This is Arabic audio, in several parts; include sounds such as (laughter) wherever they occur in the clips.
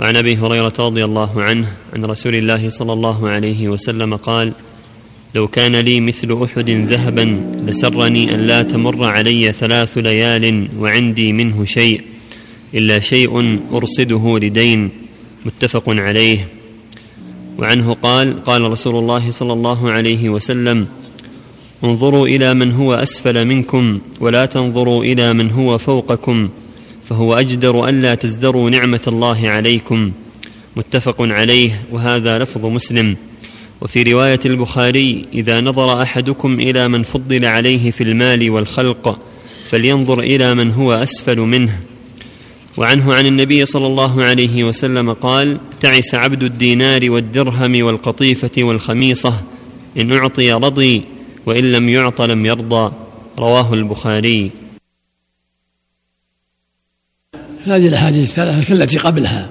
وعن أبي هريرة رضي الله عنه عن رسول الله صلى الله عليه وسلم قال لو كان لي مثل أحد ذهبا لسرني أن لا تمر علي ثلاث ليال وعندي منه شيء إلا شيء أرصده لدين متفق عليه. وعنه قال قال رسول الله صلى الله عليه وسلم انظروا إلى من هو أسفل منكم ولا تنظروا إلى من هو فوقكم فهو أجدر الا تزدروا نعمة الله عليكم. متفق عليه. وهذا لفظ مسلم. وفي رواية البخاري إذا نظر أحدكم إلى من فضل عليه في المال والخلق فلينظر إلى من هو أسفل منه. وعنه عن النبي صلى الله عليه وسلم قال تعس عبد الدينار والدرهم والقطيفة والخميصة إن أعطي رضي وإن لم يعط لم يرضى. رواه البخاري. هذه الأحاديث الثلاثه كالتي قبلها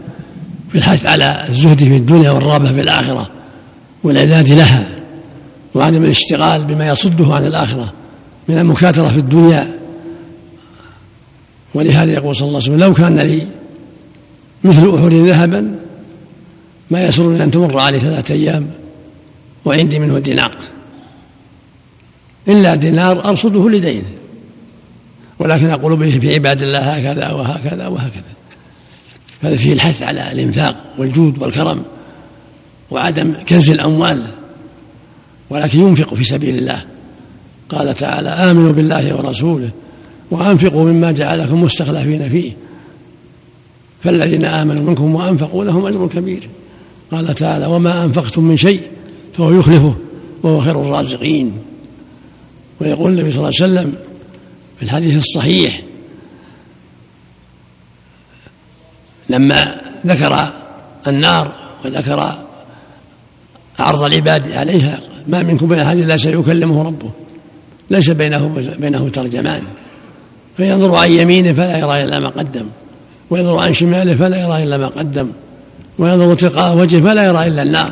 في الحث على الزهد في الدنيا والرغبه في الآخرة والعناد لها وعدم الاشتغال بما يصده عن الآخرة من المكاتره في الدنيا. ولهذا يقول صلى الله عليه وسلم لو كان لي مثل أحد ذهبا ما يسرني أن تمر علي ثلاثة أيام وعندي منه دينار إلا دينار أرصده لدين. ولكن أقول به في عباد الله هكذا وهكذا وهكذا. هذا فيه الحث على الإنفاق والجود والكرم وعدم كنز الأموال ولكن ينفق في سبيل الله. قال تعالى آمنوا بالله ورسوله وأنفقوا مما جعلكم مستخلفين فيه. فالذين آمنوا منكم وأنفقوا لهم أجر كبير. قال تعالى وما أنفقتم من شيء فهو يخلفه وهو خير الرازقين. ويقول النبي صلى الله عليه وسلم في الحديث الصحيح. لما ذكر النار وذكر عرض العباد عليها ما منكم من أحد إلا سيكلمه ربه. ليس بينه بينه ترجمان. فينظر عن يمينه فلا يرى إلا ما قدم. وينظر عن شماله فلا يرى إلا ما قدم. وينظر تلقاء وجهه فلا يرى إلا النار.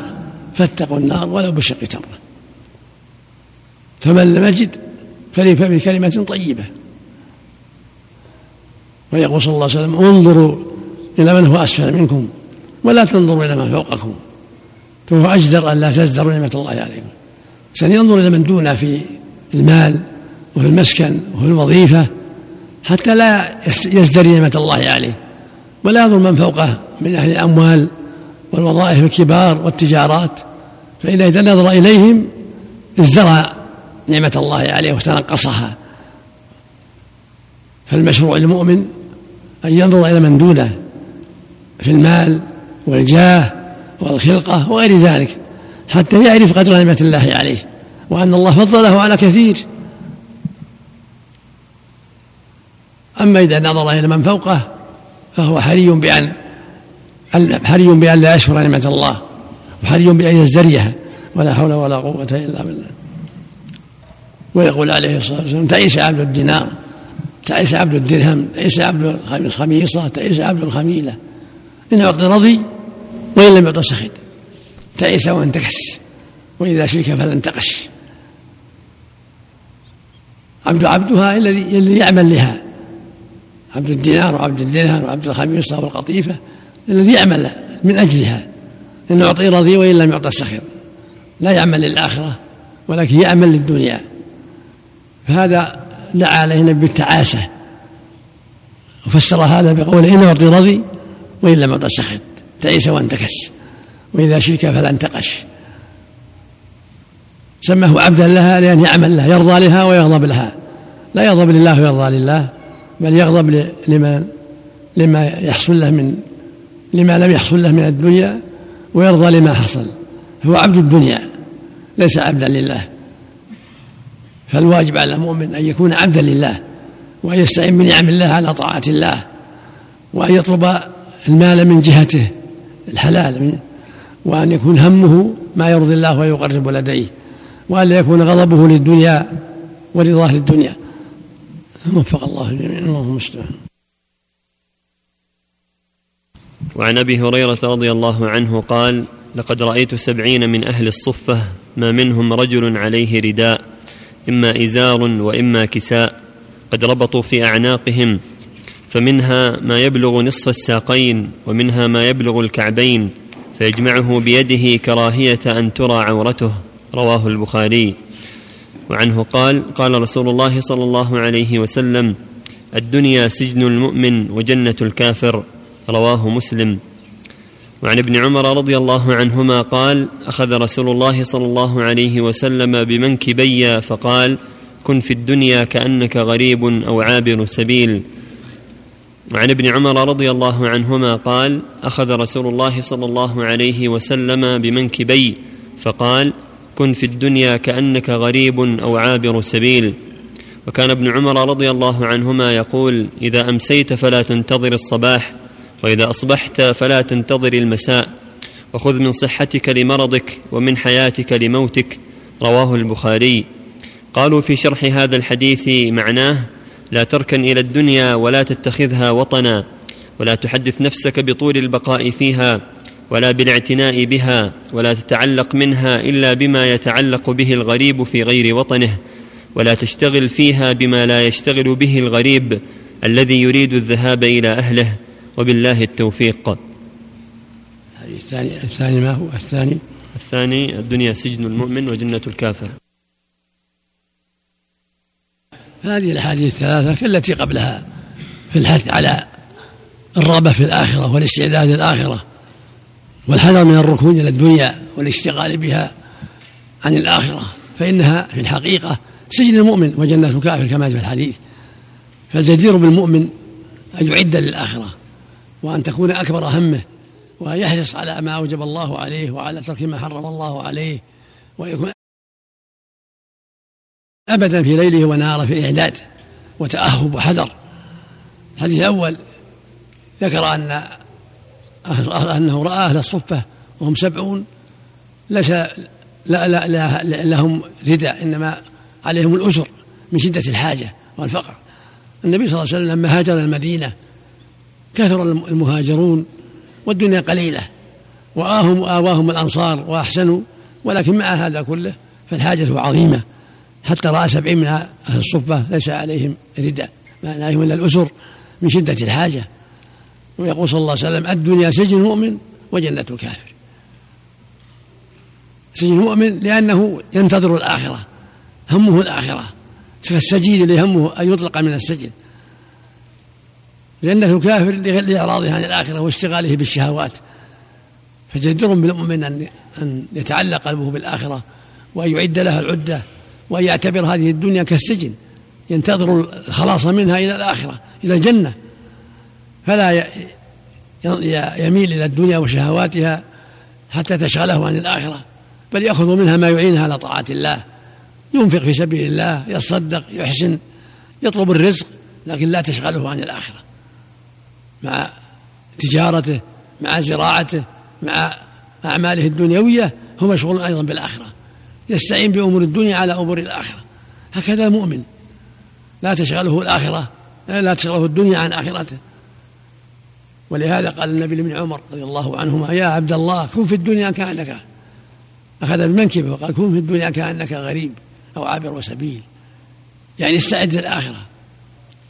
فاتقوا النار ولو بشق تمرة فمن لم يجد بكلمة طيبة. ويقول صلى الله عليه وسلم انظروا إلى من هو أسفل منكم ولا تنظروا إلى من فوقكم. فهو أجدر أن لا تزدروا نعمة الله عليكم. سن ينظر إلى من دونه في المال وفي المسكن وفي الوظيفة حتى لا يزدري نعمة الله عليه. ولا ينظر من فوقه من أهل الأموال والوظائف الكبار والتجارات. فإذا إذا نظر إليهم ازدرى نعمة الله عليه وتنقصها. فالمشروع للمؤمن أن ينظر إلى من دونه في المال والجاه والخلقة وغير ذلك حتى يعرف قدر نعمة الله عليه وأن الله فضله على كثير. أما إذا نظر إلى من فوقه فهو حري بأن حري بأن لا يشكر نعمة الله وحري بأن يزدريها. ولا حول ولا قوة إلا بالله. ويقول عليه الصلاة والسلام تعيس عبد الدينار تعيس عبد الدرهم تعيس عبد الخميصة تعيس عبد الخميلة. إن أعطي رضي وإن لم يعط سخط. تعيس وانتكس وإذا شرك فلا انتقش عبد عبدها الذي يعمل لها. عبد الدينار وعبد الدرهم وعبد الخميصة والقطيفة الذي يعمل من أجلها. إن أعطي رضي وإن لم يعطى السخر لا يعمل للآخرة ولكن يعمل للدنيا. فهذا دعا عليه النبي بالتعاسة. وفسر هذا بقوله إن أعطي رضي وإن لم يعطى سخط. تعيس وانتكس وإذا شرك فلا انتقش سماه عبدا لها لأن يعمل لها يرضى لها ويغضب لها. لا يغضب لله ويرضى لله بل يغضب لما لما يحصل له من لما لم يحصل له من الدنيا ويرضى لما حصل. هو عبد الدنيا ليس عبدا لله. فالواجب على المؤمن أن يكون عبدا لله وأن يستعين بنعم الله على طاعة الله وأن يطلب المال من جهته الحلال وأن يكون همه ما يرضي الله ويقرب لديه وأن لا يكون غضبه للدنيا ورضاه للدنيا. وفق الله الجميع. اللهم المستعان وعن أبي هريرة رضي الله عنه قال لقد رأيت سبعين من أهل الصفة ما منهم رجل عليه رداء إما إزار وإما كساء قد ربطوا في أعناقهم فمنها ما يبلغ نصف الساقين ومنها ما يبلغ الكعبين فيجمعه بيده كراهية أن ترى عورته رواه البخاري. وعنه قال قال رسول الله صلى الله عليه وسلم الدنيا سجن المؤمن وجنة الكافر رواه مسلم. وعن ابن عمر رضي الله عنهما قال أخذ رسول الله صلى الله عليه وسلم بمنكبي فقال كن في الدنيا كأنك غريب أو عابر سبيل. وعن ابن عمر رضي الله عنهما قال أخذ رسول الله صلى الله عليه وسلم بمنكبي فقال كن في الدنيا كأنك غريب أو عابر سبيل. وكان ابن عمر رضي الله عنهما يقول إذا أمسيت فلا تنتظر الصباح وإذا أصبحت فلا تنتظر المساء وخذ من صحتك لمرضك ومن حياتك لموتك رواه البخاري. قالوا في شرح هذا الحديث معناه لا تركن إلى الدنيا ولا تتخذها وطنا ولا تحدث نفسك بطول البقاء فيها ولا بالاعتناء بها ولا تتعلق منها إلا بما يتعلق به الغريب في غير وطنه ولا تشتغل فيها بما لا يشتغل به الغريب الذي يريد الذهاب إلى أهله. وبالله التوفيق. الثاني الثاني ما هو؟ الثاني. الثاني الدنيا سجن المؤمن وجنة الكافر. هذه الأحاديث الثلاثة كالتي قبلها في الحث على الرغبة في الآخرة والاستعداد للآخرة والحذر من الركون إلى الدنيا والاشتغال بها عن الآخرة فإنها في الحقيقة سجن المؤمن وجنة الكافر كما في الحديث. فالجدير بالمؤمن أن يعد للآخرة. وأن تكون أكبر همه وأن يحرص على ما أوجب الله عليه وعلى ترك ما حرم الله عليه ويكون أبدا في ليله ونهاره في إعداد وتأهب وحذر. الحديث الأول ذكر أن أنه رأى أهل الصفة وهم سبعون ليس لا لا لا لهم رداء إنما عليهم الأسر من شدة الحاجة والفقر. النبي صلى الله عليه وسلم لما هاجر المدينة كثر المهاجرون والدنيا قليلة. وآهم وآواهم الأنصار وأحسنوا ولكن مع هذا كله فالحاجة عظيمة. حتى رأى سبعين من أهل الصفة ليس عليهم رداء ما عليهم إلا الأسر من شدة الحاجة. ويقول صلى الله عليه وسلم الدنيا سجن المؤمن وجنة الكافر سجن المؤمن لأنه ينتظر الآخرة همه الآخرة. كالسجين اللي همه أن يطلق من السجن. جنة الكافر لإعراضه عن الآخرة واشتغاله بالشهوات. فجدر بالمؤمن أن أن يتعلق قلبه بالآخرة وأن يعد لها العدة وأن يعتبر هذه الدنيا كالسجن ينتظر الخلاص منها إلى الآخرة إلى الجنة. فلا يميل إلى الدنيا وشهواتها حتى تشغله عن الآخرة بل يأخذ منها ما يعينها على طاعة الله. ينفق في سبيل الله يتصدق يحسن يطلب الرزق لكن لا تشغله عن الآخرة. مع تجارته مع زراعته مع أعماله الدنيوية هو مشغول أيضا بالآخرة. يستعين بأمور الدنيا على أمور الآخرة. هكذا المؤمن لا تشغله الآخرة لا تشغله الدنيا عن آخرته. ولهذا قال النبي لابن عمر رضي الله عنهما يا عبد الله كن في الدنيا كأنك. أخذ بمنكبه وقال كن في الدنيا كأنك غريب أو عابر وسبيل. يعني استعد للآخرة.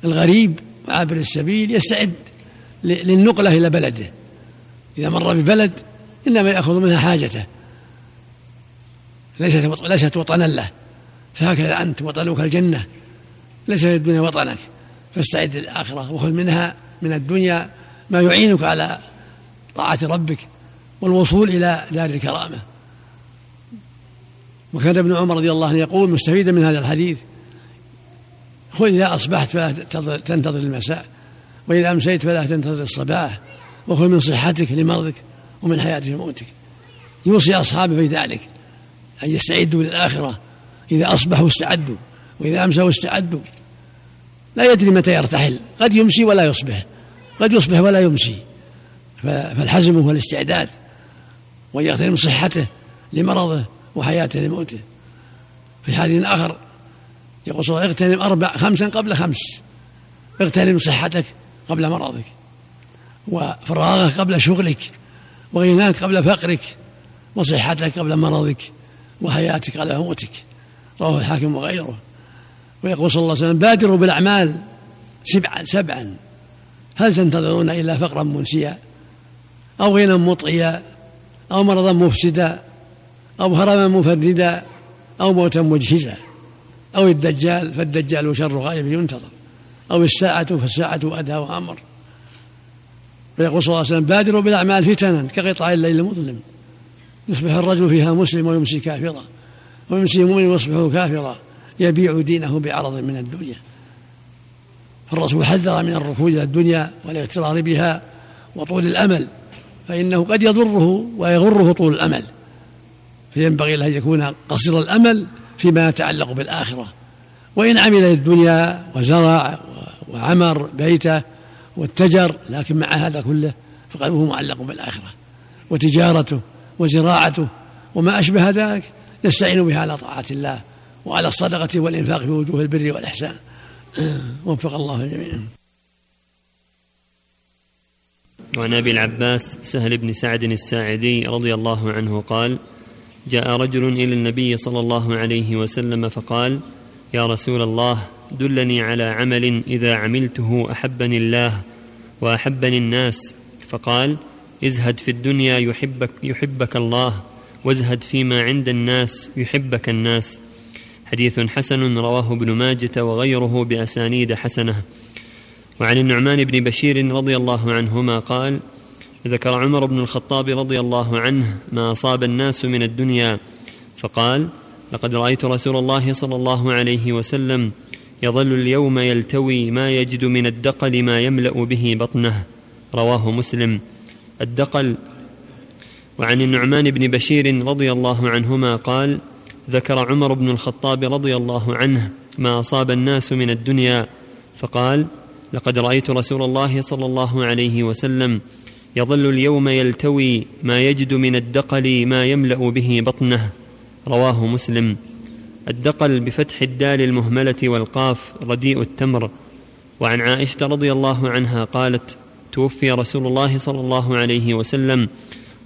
الغريب وعابر السبيل يستعد للنقلة إلى بلده. إذا مر ببلد إنما يأخذ منها حاجته. ليست ليست وطنا له. فهكذا أنت وطنك الجنة. ليست الدنيا وطنك. فاستعد للآخرة وخذ منها من الدنيا ما يعينك على طاعة ربك والوصول إلى دار الكرامة. وكان ابن عمر رضي الله عنه يقول مستفيدا من هذا الحديث خذ إذا أصبحت فلا تنتظر المساء. وإذا أمسيت فلا تنتظر الصباح وخذ من صحتك لمرضك ومن حياتك لموتك يوصي أصحابه في ذلك أن يستعدوا للآخرة. إذا أصبحوا استعدوا وإذا أمسوا استعدوا. لا يدري متى يرتحل قد يمسي ولا يصبح قد يصبح ولا يمسي. فالحزم هو الاستعداد وأن يغتنم صحته لمرضه وحياته لموته. في حديث آخر يقول صلى الله عليه وسلم اغتنم أربع خمسا قبل خمس. اغتنم صحتك قبل مرضك وفراغك قبل شغلك وغناك قبل فقرك وصحتك قبل مرضك وحياتك قبل موتك رواه الحاكم وغيره. ويقول صلى الله عليه وسلم بادروا بالأعمال سبعا سبعا. هل تنتظرون إلا فقرا منسيا أو غنى مطغيا أو مرضا مفسدا أو هرما مفردا أو موتا مجهزا أو الدجال فالدجال شر غائب ينتظر. أو الساعة فالساعة أدى وأمر. ويقول صلى الله عليه وسلم بادروا بالأعمال فتنا كقطع الليل المظلم. يصبح الرجل فيها مسلم ويمسي كافرا ويمسي مؤمن ويصبح كافرا. يبيع دينه بعرض من الدنيا. فالرسول حذر من الركود إلى الدنيا والاغترار بها وطول الأمل فإنه قد يضره ويغره طول الأمل. فينبغي له أن يكون قصير الأمل فيما يتعلق بالآخرة. وإن عمل للدنيا وزرع وعمر بيته واتجر لكن مع هذا كله فقلبه معلق بالآخرة. وتجارته وزراعته وما أشبه ذلك يستعين بها على طاعة الله وعلى الصدقة والإنفاق في وجوه البر والإحسان. (clears throat) وفق الله الجميع وعن أبي العباس سهل بن سعد الساعدي رضي الله عنه قال جاء رجل إلى النبي صلى الله عليه وسلم فقال يا رسول الله دلني على عمل إذا عملته أحبني الله وأحبني الناس. فقال ازهد في الدنيا يحبك يحبك الله وازهد فيما عند الناس يحبك الناس. حديث حسن رواه ابن ماجة وغيره بأسانيد حسنة. وعن النعمان بن بشير رضي الله عنهما قال ذكر عمر بن الخطاب رضي الله عنه ما أصاب الناس من الدنيا. فقال لقد رأيت رسول الله صلى الله عليه وسلم يظل اليوم يلتوي ما يجد من الدقل ما يملأ به بطنه. رواه مسلم. الدقل. وعن النعمان بن بشير رضي الله عنهما قال ذكر عمر بن الخطاب رضي الله عنه ما أصاب الناس من الدنيا. فقال لقد رأيت رسول الله صلى الله عليه وسلم يظل اليوم يلتوي ما يجد من الدقل ما يملأ به بطنه. رواه مسلم. الدقل بفتح الدال المهملة والقاف رديء التمر. وعن عائشة رضي الله عنها قالت توفي رسول الله صلى الله عليه وسلم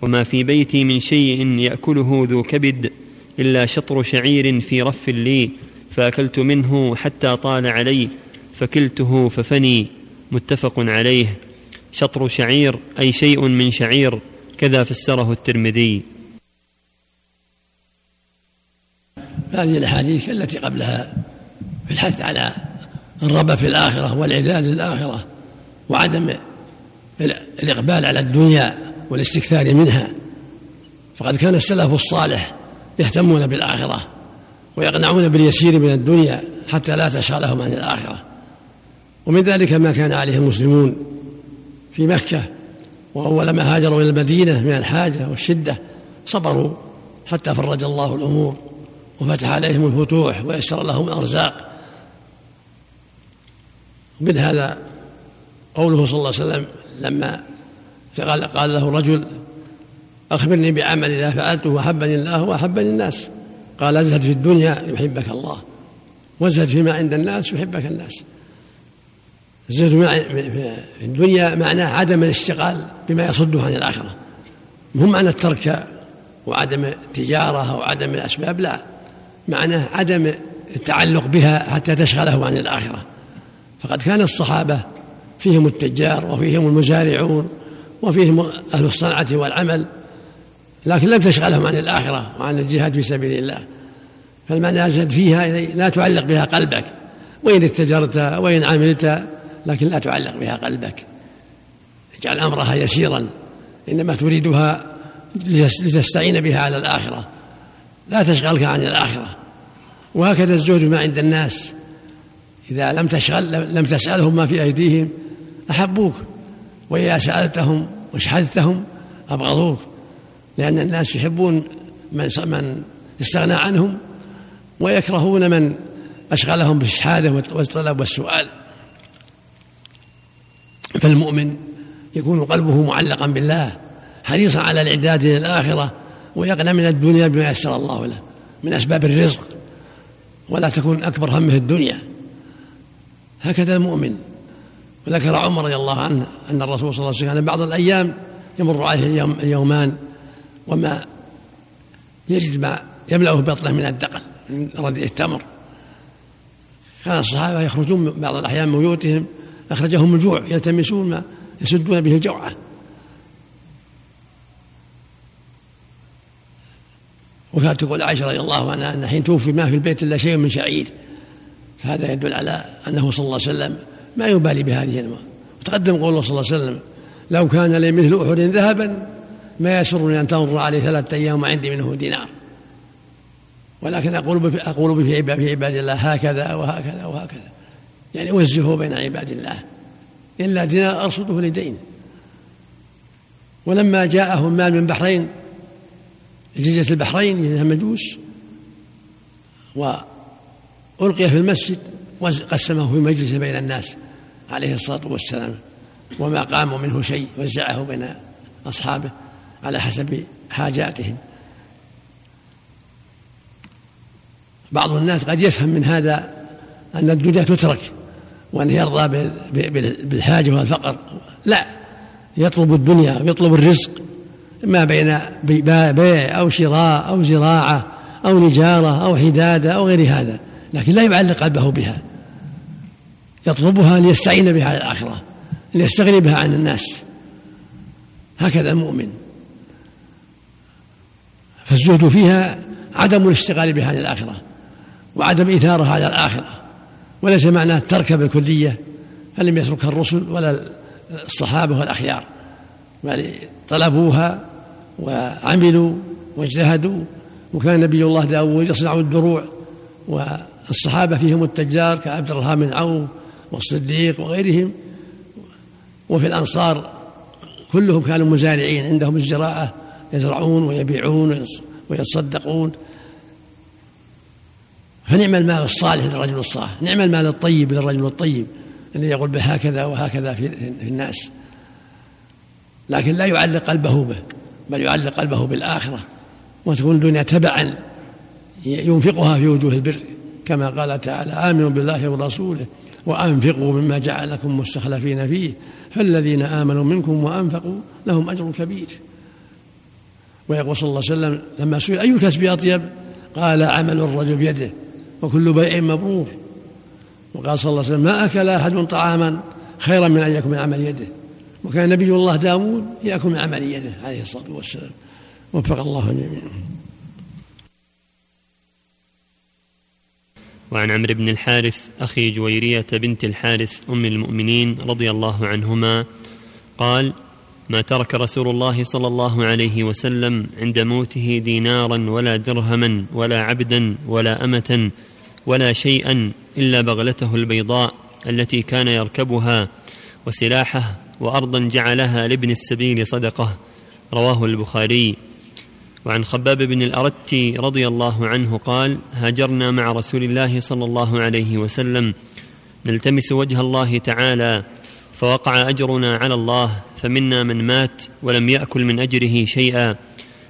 وما في بيتي من شيء يأكله ذو كبد إلا شطر شعير في رف لي فأكلت منه حتى طال علي فكلته ففني. متفق عليه. شطر شعير أي شيء من شعير كذا فسره الترمذي. هذه الأحاديث التي قبلها في الحث على الرغبه في الآخرة والاعداد للاخره وعدم الإقبال على الدنيا والاستكثار منها فقد كان السلف الصالح يهتمون بالآخرة ويقنعون باليسير من الدنيا حتى لا تشغلهم عن الآخرة. ومن ذلك ما كان عليه المسلمون في مكة وأول ما هاجروا إلى المدينة من الحاجة والشدة صبروا حتى فرج الله الأمور. وفتح عليهم الفتوح ويسر لهم الأرزاق. من هذا قوله صلى الله عليه وسلم لما قال, قال له رجل أخبرني بعمل إذا فعلته وأحبني الله وأحبني الناس. قال أزهد في الدنيا يحبك الله وأزهد فيما عند الناس يحبك الناس. الزهد في الدنيا معناه عدم الاشتغال بما يصده عن الآخرة. مو معنى الترك وعدم التجارة أو عدم الأسباب لا. معناه عدم التعلق بها حتى تشغله عن الآخرة. فقد كان الصحابة فيهم التجار وفيهم المزارعون وفيهم أهل الصنعة والعمل لكن لم تشغلهم عن الآخرة وعن الجهاد في سبيل الله. فالمعنى زد فيها لا تعلق بها قلبك. وإن اتجرت وإن عملت لكن لا تعلق بها قلبك. اجعل أمرها يسيرا إنما تريدها لتستعين بها على الآخرة. لا تشغلك عن الآخرة. وهكذا الزهد ما عند الناس. إذا لم تشغل لم تسألهم ما في أيديهم أحبوك. وإذا سألتهم واشحذتهم أبغضوك. لأن الناس يحبون من من استغنى عنهم ويكرهون من أشغلهم بالشحاده والطلب والسؤال. فالمؤمن يكون قلبه معلقا بالله حريصا على الإعداد للاخره ويقنع من الدنيا بما يسر الله له من أسباب الرزق ولا تكون أكبر همه الدنيا. هكذا المؤمن. وذكر عمر رضي الله عنه أن الرسول صلى الله عليه وسلم بعض الأيام يمر عليه اليوم اليومان وما يجد ما يملأه بطنه من الدقل من رديء التمر. كان الصحابة يخرجون بعض الأحيان من بيوتهم أخرجهم الجوع يلتمسون ما يسدون به الجوعة. وكانت تقول عائشة رضي الله عنها أن حين توفي ما في البيت إلا شيء من شعير. فهذا يدل على أنه صلى الله عليه وسلم ما يبالي بهذه الماء وتقدم قوله صلى الله عليه وسلم لو كان لي مثل أحد ذهبا ما يسرني أن تمر علي ثلاثة أيام وعندي منه دينار. ولكن أقول أقول في عباد الله هكذا وهكذا وهكذا. يعني وزهوا بين عباد الله. إلا دينار أرصده لدين. ولما جاءهم مال من بحرين جزيرة البحرين جزيرة المجوس وألقي في المسجد وقسمه في مجلس بين الناس عليه الصلاة والسلام وما قاموا منه شيء وزعه بين أصحابه على حسب حاجاتهم. بعض الناس قد يفهم من هذا أن الدنيا تترك وأن يرضى بالحاجة والفقر. لا يطلب الدنيا ويطلب الرزق. ما بين بيع أو شراء أو زراعة أو نجارة أو حدادة أو غير هذا لكن لا يعلق قلبه بها. يطلبها ليستعين بها على الآخرة ليستغني بها عن الناس. هكذا المؤمن. فالزهد فيها عدم الاشتغال بها عن الآخرة وعدم إثارها على الآخرة وليس معناه ترك بالكلية فلم يتركها الرسل ولا الصحابة والأخيار. بل طلبوها وعملوا واجتهدوا وكان نبي الله داود يصنع الدروع والصحابة فيهم التجار كعبد الرحمن بن عوف والصديق وغيرهم. وفي الأنصار كلهم كانوا مزارعين عندهم الزراعة يزرعون ويبيعون ويتصدقون. فنعم المال الصالح للرجل الصالح نعم المال الطيب للرجل الطيب الذي يقول بهكذا وهكذا في الناس. لكن لا يعلق قلبه به بل يعلق قلبه بالآخرة. وتكون الدنيا تبعا ينفقها في وجوه البر كما قال تعالى آمنوا بالله ورسوله وأنفقوا مما جعلكم مستخلفين فيه فالذين آمنوا منكم وأنفقوا لهم أجر كبير. ويقول صلى الله عليه وسلم لما سئل أي الكسب أطيب قال عمل الرجل بيده وكل بيع مبرور. وقال صلى الله عليه وسلم ما أكل أحد طعاما خيرا من أن يكون من عمل يده. وكان نبي الله داود يأكل من عمل يده عليه الصلاة والسلام. وفق الله جميعا وعن عمرو بن الحارث أخي جويرية بنت الحارث أم المؤمنين رضي الله عنهما قال ما ترك رسول الله صلى الله عليه وسلم عند موته دينارا ولا درهما ولا عبدا ولا أمة ولا شيئا إلا بغلته البيضاء التي كان يركبها وسلاحه وأرضا جعلها لابن السبيل صدقة. رواه البخاري. وعن خباب بن الأرت رضي الله عنه قال هاجرنا مع رسول الله صلى الله عليه وسلم. نلتمس وجه الله تعالى. فوقع أجرنا على الله. فمنا من مات ولم يأكل من أجره شيئا.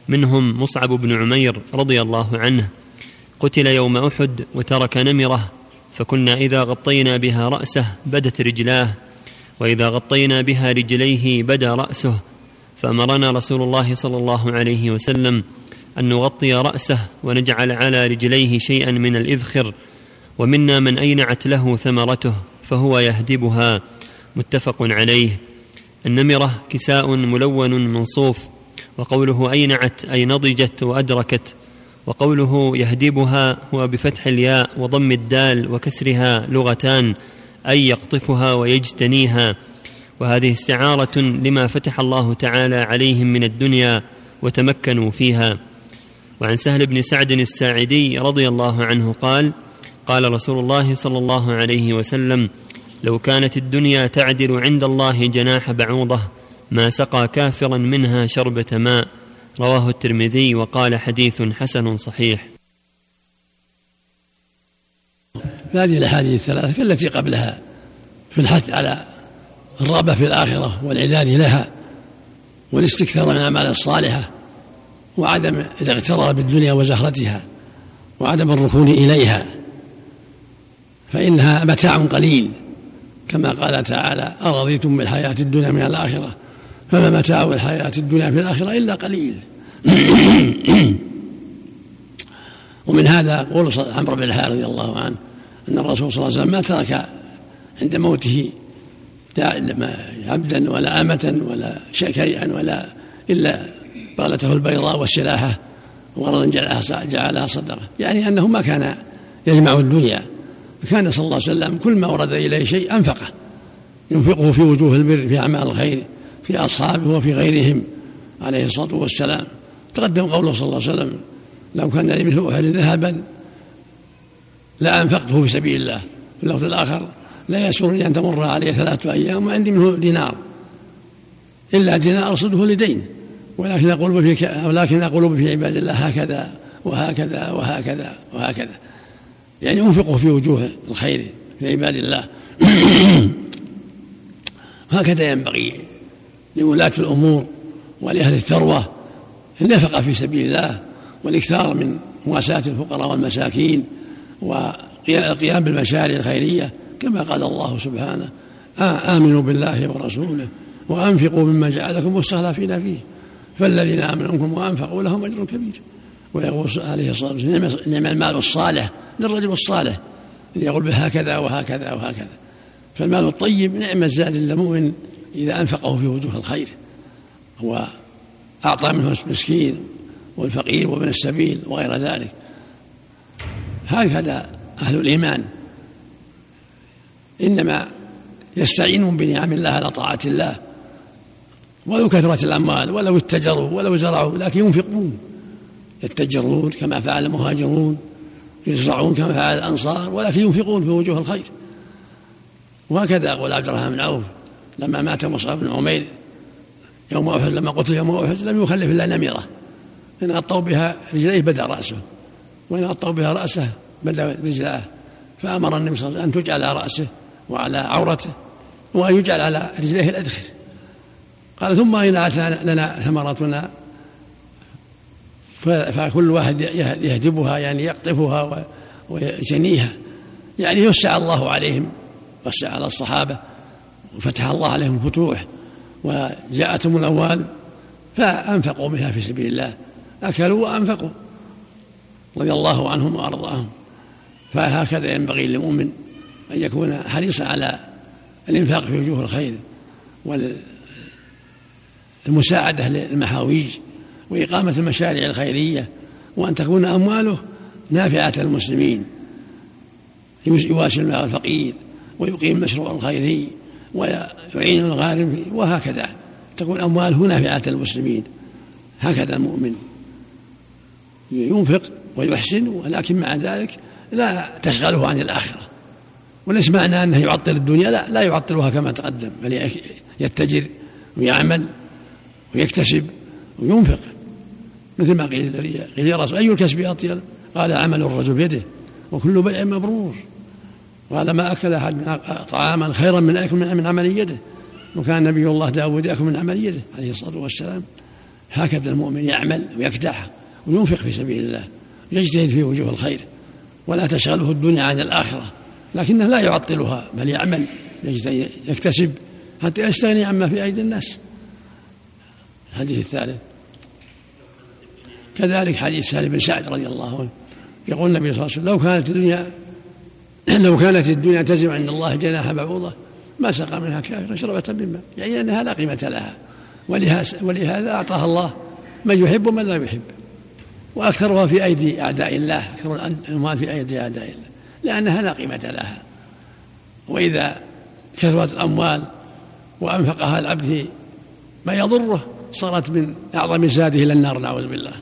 منهم مصعب بن عمير رضي الله عنه. قتل يوم أحد وترك نمرة. فكنا إذا غطينا بها رأسه بدت رجلاه. وإذا غطينا بها رجليه بدا رأسه فأمرنا رسول الله صلى الله عليه وسلم أن نغطي رأسه ونجعل على رجليه شيئا من الإذخر ومنا من أينعت له ثمرته فهو يهدبها متفق عليه. النمرة كساء ملون من صوف وقوله أينعت أي نضجت وأدركت وقوله يهدبها هو بفتح الياء وضم الدال وكسرها لغتان. اي يقطفها ويجتنيها. وهذه استعارة لما فتح الله تعالى عليهم من الدنيا وتمكنوا فيها. وعن سهل بن سعد الساعدي رضي الله عنه قال قال رسول الله صلى الله عليه وسلم لو كانت الدنيا تعدل عند الله جناح بعوضة ما سقى كافرا منها شربة ماء. رواه الترمذي وقال حديث حسن صحيح. هذه الأحاديث الثلاثة كالتي قبلها في الحث على الرغبة في الآخرة والعداد لها والاستكثار من الأعمال الصالحة وعدم الاغترار بالدنيا وزهرتها وعدم الركون إليها فإنها متاع قليل. كما قال تعالى أرضيتم بالحياة الدنيا من الآخرة؟ فما متاع الحياة الدنيا في الآخرة إلا قليل. (coughs) ومن هذا قول عمرو بن الحارث رضي الله عنه أن الرسول صلى الله عليه وسلم ما ترك عند موته عبدا ولا أمة ولا شيئا ولا إلا بغلته البيضاء والسلاحة وردا جعلها جعلها صدقة يعني أنه ما كان يجمع الدنيا. كان صلى الله عليه وسلم كل ما ورد إليه شيء أنفقه. ينفقه في وجوه البر في أعمال الخير في أصحابه وفي غيرهم عليه الصلاة والسلام. تقدم قوله صلى الله عليه وسلم لو كان لي مثل أحد ذهبا لأنفقته في سبيل الله. في اللفظ الآخر لا يسرني أن تمر علي ثلاثة أيام وعندي منه دينار. إلا دينار أرصده لدين. ولكن أقول في ولكن أقول في عباد الله هكذا وهكذا وهكذا وهكذا. يعني انفقوا في وجوه الخير في عباد الله. (coughs) هكذا ينبغي لولاة الأمور ولأهل الثروة النفقة في سبيل الله والإكثار من مواساة الفقراء والمساكين والقيام بالمشاريع الخيرية كما قال الله سبحانه آمنوا بالله ورسوله وأنفقوا مما جعلكم مستخلفين فيه فالذين آمنوا منكم وأنفقوا لهم أجر كبير. ويقول عليه الصلاة والسلام نعم, نعم المال الصالح للرجل الصالح يقول به هكذا وهكذا وهكذا. فالمال الطيب نعم الزاد للمؤمن إذا أنفقه في وجوه الخير وأعطى منه المسكين والفقير وابن السبيل وغير ذلك. هكذا أهل الإيمان. إنما يستعينون بنعم الله على طاعة الله. ولو كثرت الأموال ولو اتجروا ولو زرعوا لكن ينفقون. يتجرون كما فعل المهاجرون يزرعون كما فعل الأنصار ولكن ينفقون في وجوه الخير. وهكذا يقول عبد الرحمن بن عوف لما مات مصعب بن عمير يوم أحد لما قتل يوم أحد لم يخلف إلا نميرة. إن غطوا بها رجليه بدا رأسه. وإن غطوا بها رأسه بدا رجلاه فأمر النبي صلى الله عليه وسلم أن تجعل على رأسه وعلى عورته وأن يجعل على رجليه الأدخل. قال ثم إن لنا ثمرتنا فكل واحد يهدبها يعني يقطفها ويجنيها. يعني يوسع الله عليهم وسع على الصحابة وفتح الله عليهم الفتوح وجاءتهم الأموال فأنفقوا بها في سبيل الله. أكلوا وأنفقوا. رضي الله عنهم وأرضاهم. فهكذا ينبغي للمؤمن أن يكون حريصا على الإنفاق في وجوه الخير والمساعدة للمحاويج وإقامة المشاريع الخيرية وأن تكون أمواله نافعة للمسلمين. يواسي الفقير ويقيم مشروع الخيري ويعين الغارم وهكذا. تكون أمواله نافعة للمسلمين. هكذا المؤمن ينفق ويحسن ولكن مع ذلك لا تشغله عن الآخرة. وليس معنى أنه يعطل الدنيا لا لا يعطلها كما تقدم بل يتجر ويعمل ويكتسب وينفق. مثل ما قيل قيل يا رسول أي الكسب أطيب قال عمل الرجل بيده وكل بيع مبرور. قال ما أكل أحد طعاما خيرا من أكل من عمل يده. وكان نبي الله داود يأكل من عمل يده عليه الصلاة والسلام. هكذا المؤمن يعمل ويكدح وينفق في سبيل الله. ويجتهد في وجوه الخير ولا تشغله الدنيا عن الآخرة لكنه لا يعطلها بل يعمل يكتسب حتى يستغني عما في أيدي الناس. الحديث الثالث. كذلك حديث سالم بن سعد رضي الله عنه. يقول النبي صلى الله عليه وسلم لو كانت الدنيا (clears throat) لو كانت الدنيا تزم عند الله جناح بعوضة ما سقى منها كافر شربة من ماء. يعني أنها لا قيمة لها ولهذا أعطاها الله من يحب ومن لا يحب. وأكثرها في أيدي أعداء الله أكثر الأموال في أيدي أعداء الله لأنها لا قيمة لها. وإذا كثرت الأموال وأنفقها العبد ما يضره صارت من أعظم زاده إلى النار نعوذ بالله.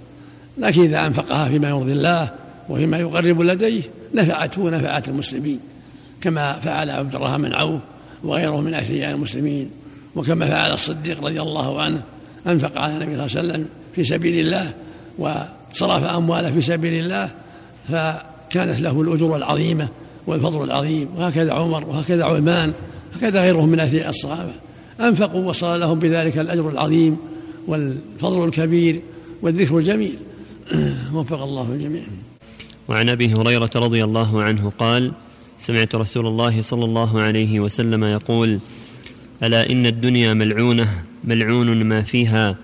لكن إذا أنفقها فيما يرضي الله وفيما يقرب لديه نفعته ونفعت المسلمين. كما فعل عبد الرحمن بن عوف وغيره من أثرياء المسلمين. وكما فعل الصديق رضي الله عنه أنفق على النبي صلى الله عليه وسلم في سبيل الله وصرف أمواله في سبيل الله فكانت له الأجور العظيمة والفضل العظيم وهكذا عمر وهكذا عثمان هكذا غيرهم من أثرياء الصحابة. أنفقوا وصار لهم بذلك الأجر العظيم والفضل الكبير والذكر الجميل. (clears throat) وفق الله الجميع. وعن أبي هريرة رضي الله عنه قال سمعت رسول الله صلى الله عليه وسلم يقول ألا إن الدنيا ملعونة ملعون ما فيها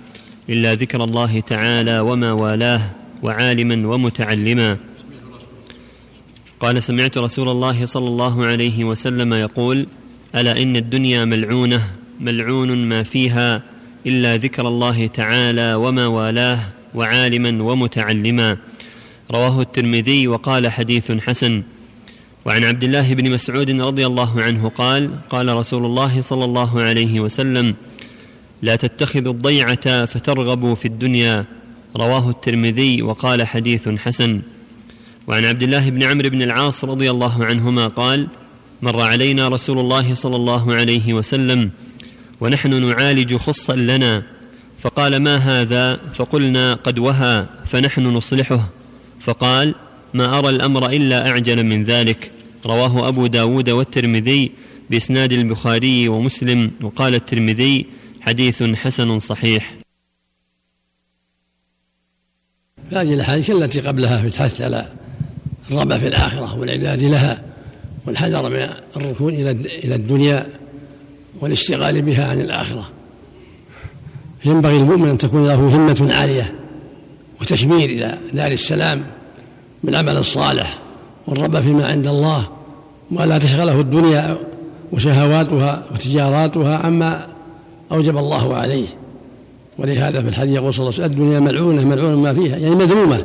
إلا ذكر الله تعالى وما والاه وعالما ومتعلما. قال سمعت رسول الله صلى الله عليه وسلم يقول ألا إن الدنيا ملعونة ملعون ما فيها إلا ذكر الله تعالى وما والاه وعالما ومتعلما. رواه الترمذي وقال حديث حسن. وعن عبد الله بن مسعود رضي الله عنه قال قال رسول الله صلى الله عليه وسلم لا تتخذوا الضيعة فترغبوا في الدنيا. رواه الترمذي وقال حديث حسن. وعن عبد الله بن عمرو بن العاص رضي الله عنهما قال مر علينا رسول الله صلى الله عليه وسلم ونحن نعالج خصا لنا. فقال ما هذا؟ فقلنا قد وهى فنحن نصلحه. فقال ما أرى الأمر إلا أعجل من ذلك. رواه أبو داود والترمذي بإسناد البخاري ومسلم. وقال الترمذي حديث حسن صحيح. هذه الأحاديث التي قبلها في الحث على الرغبة في الآخرة والإعداد لها والحذر من الركون إلى الدنيا والاشتغال بها عن الآخرة. ينبغي المؤمن أن تكون له همة عالية وتشمير إلى دار السلام بالعمل الصالح والرغبة فيما عند الله ولا تشغله الدنيا وشهواتها وتجاراتها عما أوجب الله عليه. ولهذا في الحديث يقول صلى الله عليه وسلم الدنيا ملعونة ملعون ما فيها يعني مذمومة.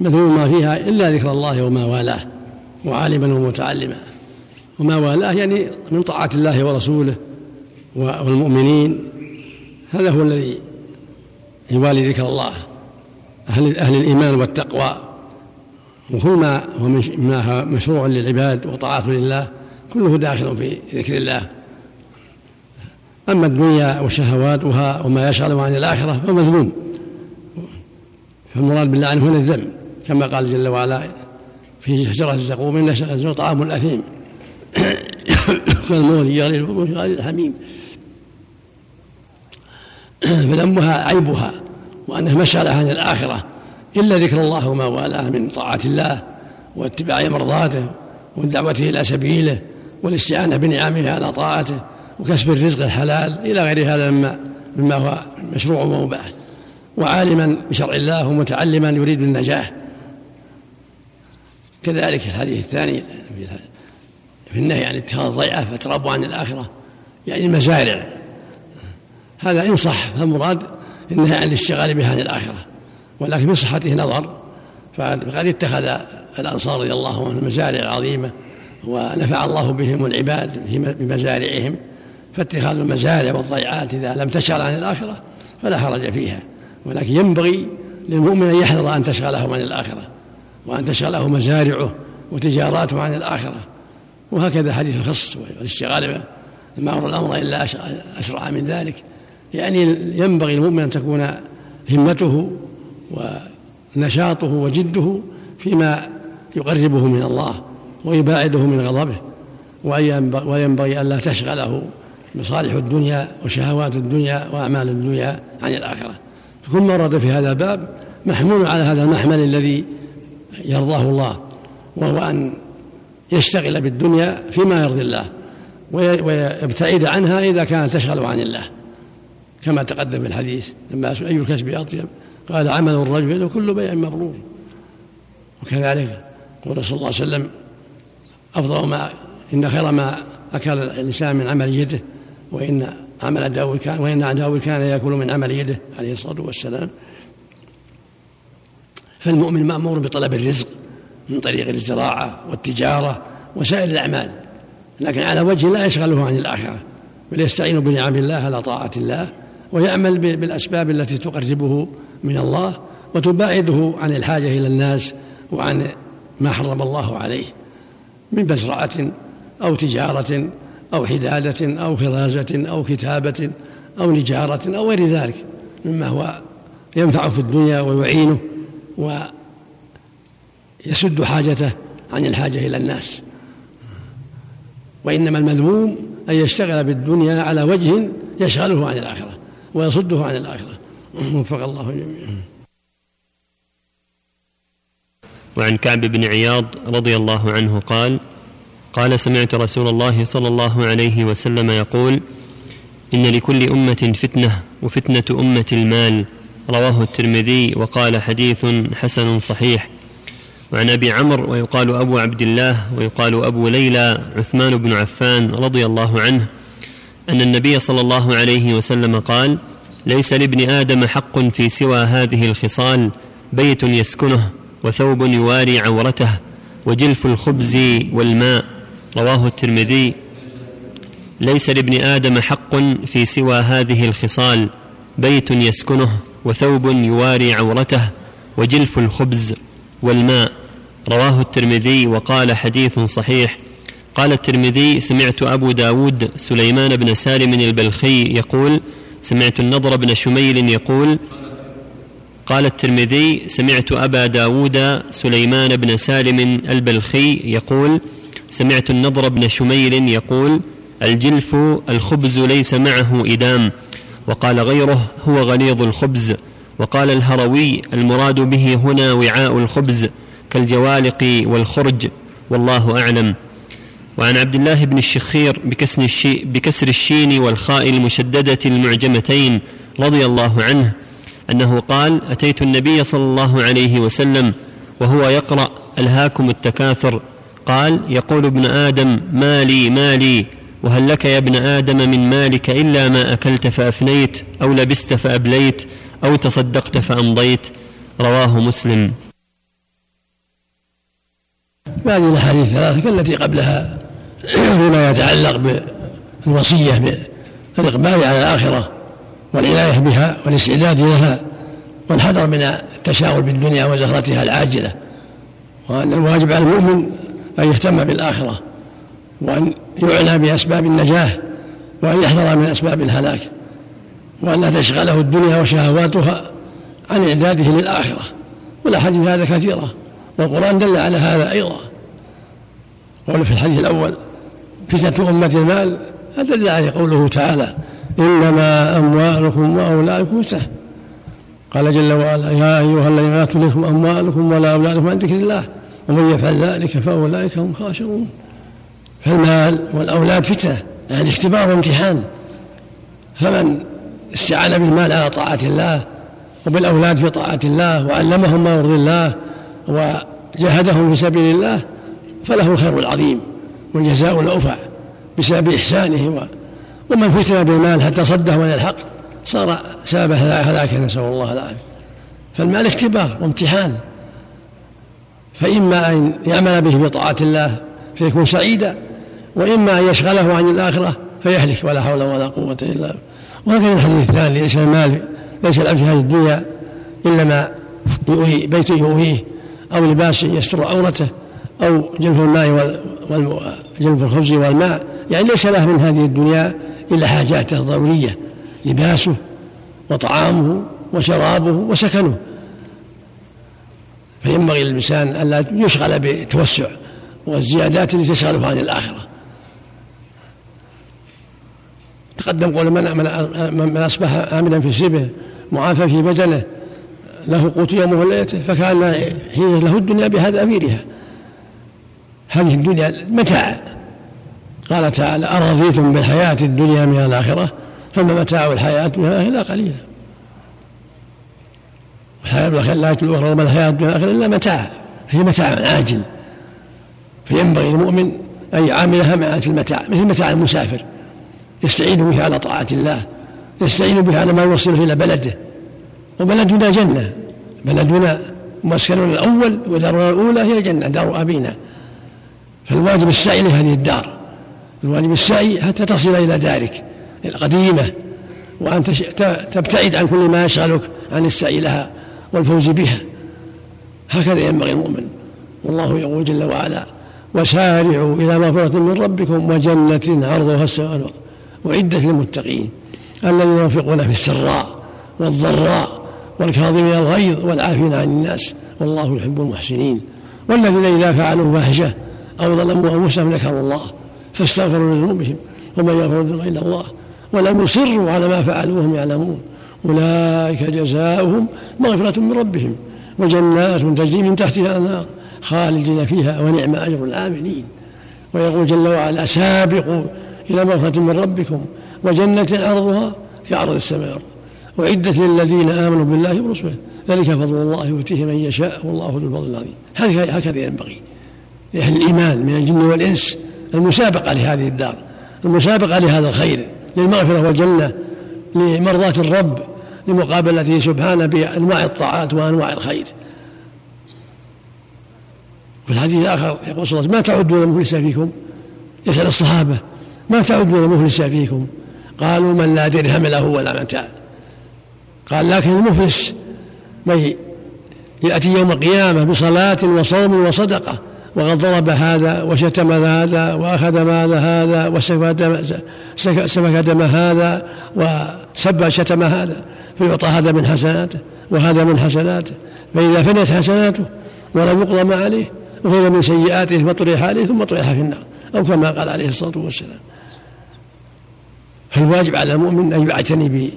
مذموم ما فيها إلا ذكر الله وما والاه وعالما ومتعلما. وما والاه يعني من طاعة الله ورسوله والمؤمنين. هذا هو الذي يوالي ذكر الله. أهل, أهل الإيمان والتقوى. وكل ما هو مشروع للعباد وطاعة لله. كله داخل في ذكر الله. أما الدنيا وشهواتها وما يشغل عن الآخرة فهو مذموم فالمراد عنه هنا الذم كما قال جل وعلا في شجرة الزقوم إن شجرة طعام الأثيم كالمول (coughs) يغلي البطون غالي الحميم. (coughs) فذنبها عيبها وأنها مشغلة عن الآخرة إلا ذكر الله وما والاه من طاعة الله واتباع مرضاته والدعوة إلى سبيله والاستعانة بنعمه على طاعته. وكسب الرزق الحلال إلى غير هذا مما مما هو مشروع ومباح. وعالما بشرع الله ومتعلما يريد النجاح. كذلك الحديث الثاني في النهي عن اتخاذ ضيعة فتربوا عن الآخرة يعني المزارع. هذا إن صح فالمراد النهي عن الاشتغال بها عن الآخرة. ولكن في صحته نظر فقد اتخذ الأنصار رضي الله عنهم مزارع عظيمة ونفع الله بهم العباد بمزارعهم. فاتخاذ المزارع والضيعات إذا لم تشغل عن الآخرة فلا حرج فيها. ولكن ينبغي للمؤمن أن يحذر أن تشغله عن الآخرة وأن تشغله مزارعه وتجاراته عن الآخرة. وهكذا حديث الخص والاشتغال ما أمر الأمر إلا أسرع من ذلك. يعني ينبغي المؤمن أن تكون همته ونشاطه وجده فيما يقربه من الله ويباعده من غضبه. وينبغي ألا تشغله مصالح الدنيا وشهوات الدنيا وأعمال الدنيا عن الآخرة. فكل ما ورد في هذا الباب محمول على هذا المحمل الذي يرضاه الله وهو أن يشتغل بالدنيا فيما يرضي الله ويبتعد عنها إذا كانت تشغل عن الله. كما تقدم في الحديث لما أي الكسب أطيب؟ قال عمل الرجل وكل بيع مبرور. وكذلك قول صلى الله عليه وسلم أفضل ما إن خير ما أكل الإنسان من عمل يده وإن عمل داود كان وإن داود كان يأكل من عمل يده عليه الصلاة والسلام. فالمؤمن مأمور بطلب الرزق من طريق الزراعة والتجارة وسائر الأعمال لكن على وجه لا يشغله عن الآخرة بل يستعين بنعم الله على طاعة الله ويعمل بالأسباب التي تقربه من الله وتباعده عن الحاجة إلى الناس وعن ما حرم الله عليه من مزرعة أو تجارة أو حدادة أو خرازة أو كتابة أو نجارة أو غير ذلك مما هو ينفع في الدنيا ويعينه ويسد حاجته عن الحاجة إلى الناس. وإنما المذموم أن يشتغل بالدنيا على وجه يشغله عن الآخرة ويصده عن الآخرة. وفق الله جميعا. وعن كعب بن عياض رضي الله عنه قال قال سمعت رسول الله صلى الله عليه وسلم يقول إن لكل أمة فتنة وفتنة أمة المال. رواه الترمذي وقال حديث حسن صحيح. وعن أبي عمرو ويقال أبو عبد الله ويقال أبو ليلى عثمان بن عفان رضي الله عنه أن النبي صلى الله عليه وسلم قال ليس لابن آدم حق في سوى هذه الخصال بيت يسكنه وثوب يواري عورته وجلف الخبز والماء. رواه الترمذي. ليس لابن آدم حق في سوى هذه الخصال. بيت يسكنه وثوب يواري عورته وجلف الخبز والماء. رواه الترمذي وقال حديث صحيح. قال الترمذي سمعت أبو داود سليمان بن سالم البلخي يقول سمعت النضر بن شميل يقول قال الترمذي سمعت أبا داود سليمان بن سالم البلخي يقول سمعت النضر بن شميل يقول الجلف الخبز ليس معه إدام وقال غيره هو غليظ الخبز وقال الهروي المراد به هنا وعاء الخبز كالجوالق والخرج والله أعلم. وعن عبد الله بن الشخير بكسر, الشي بكسر الشين والخاء المشددة المعجمتين رضي الله عنه أنه قال أتيت النبي صلى الله عليه وسلم وهو يقرأ ألهاكم التكاثر. قال يقول ابن آدم مالي مالي وهل لك يا ابن آدم من مالك إلا ما أكلت فأفنيت أو لبست فأبليت أو تصدقت فأمضيت؟ رواه مسلم. هذه الأحاديث الثلاثة كالتي قبلها فيما يتعلق بالوصية بالإقبال على الآخرة والعناية بها والاستعداد لها والحذر من التشاغل بالدنيا وزهرتها العاجلة وأن الواجب على المؤمن أن يهتم بالآخرة وأن يعنى بأسباب النجاة وأن يحذر من أسباب الهلاك وأن لا تشغله الدنيا وشهواتها عن إعداده للآخرة. والأحاديث هذا كثيرة والقرآن دل على هذا أيضا. قول في الحديث الأول فتنة أمة المال دل عليه قوله تعالى إنما أموالكم وأولادكم فتنة. قال جل وعلا يا أيها الذين لا تلهكم أموالكم ولا أولادكم عن ذكر الله. ومن يفعل ذلك فأولئك هم خاسرون. فالمال والأولاد فتنة يعني اختبار وامتحان. فمن استعان بالمال على طاعة الله وبالأولاد في طاعة الله وعلمهم ما يرضي الله وجاهدهم في سبيل الله فله الخير العظيم والجزاء الأوفى بسبب إحسانه ومن فتن بالمال حتى صده عن الحق صار سبب هلاك نسأل الله العافية. فالمال اختبار وامتحان. فإما أن يعمل به بطاعة الله فيكون سعيدا وإما أن يشغله عن الآخرة فيهلك ولا حول ولا قوة إلا بالله. وهكذا الحديث الثاني ليس المال ليس الأمر في هذه الدنيا إلا ما يؤوي بيت يؤويه أو لباس يستر عورته أو جلف الماء وال... جلف الخبز والماء. يعني ليس له من هذه الدنيا إلا حاجاته الضرورية لباسه وطعامه وشرابه وسكنه. فينبغي للإنسان ألا يشغل بالتوسع والزيادات التي تشغله عن الآخرة. تقدم قول من من أصبح امنا في سبه معافى في بدنه له قوت يومه وليلته فكان هي له الدنيا بهذا هذه الدنيا متاع. قال تعالى أرضيتم بالحياة الدنيا من الآخرة؟ فما متاع الحياة الدنيا إلا قليلا الحياة الآخرة وما الحياة الدنيا إلا متاع هي متاع عاجل فينبغي للمؤمن أن يعاملها مع المتاع مثل متاع المسافر. يستعين به على طاعة الله يستعين به على ما يوصله إلى بلده. وبلدنا جنة. بلدنا مسكننا الأول ودارنا الأولى هي الجنة دار أبينا. فالواجب السعي لهذه الدار. الواجب السعي حتى تصل إلى دارك القديمة وأن تبتعد عن كل ما يشغلك عن السعي لها. والفوز بها. هكذا ينبغي المؤمن. والله يقول جل وعلا وسارعوا إلى مغفرة من ربكم وجنة عرضها السماء والأرض أعدت للمتقين الذين ينفقون في السراء والضراء والكاظمين الغيظ والعافين عن الناس والله يحب المحسنين والذين إذا فعلوا فاحشة أو ظلموا أنفسهم ذكروا الله فاستغفروا لذنوبهم ومن يغفر الذنوب إلا الله ولم يصروا على ما فعلوا وهم يعلمون أولئك جزاؤهم مغفرة من ربهم وجنات تجري من تحتها الأنهار خالدين فيها ونعم أجر العاملين. ويقول جل وعلا سابقوا إلى مغفرة من ربكم وجنة عرضها كعرض السماء أعدت للذين آمنوا بالله ورسوله ذلك فضل الله يؤتيه من يشاء والله ذو الفضل العظيم. هكذا ينبغي لأهل الإيمان من الجن والإنس المسابقة لهذه الدار المسابقة لهذا الخير للمغفرة والجنة لمرضاة الرب لمقابلته سبحانه بأنواع الطاعات وأنواع الخير. في الحديث الآخر يقول صلى الله عليه وسلم ما تعدون المفلس فيكم؟ يسأل الصحابة ما تعدون المفلس فيكم؟ قالوا من لا درهم له ولا متاع. قال لكن المفلس من يأتي يوم القيامة بصلاة وصوم وصدقة وقد ضرب هذا وشتم هذا وأخذ مال هذا وسفك دم هذا وسب شتم هذا. فيعطى هذا من حسناته وهذا من حسناته فإذا فنيت حسناته ولم يقضى ما عليه أخذ من سيئاته فطرح عليه ثم طرح في النار أو كما قال عليه الصلاة والسلام. فالواجب على المؤمن أن يعتني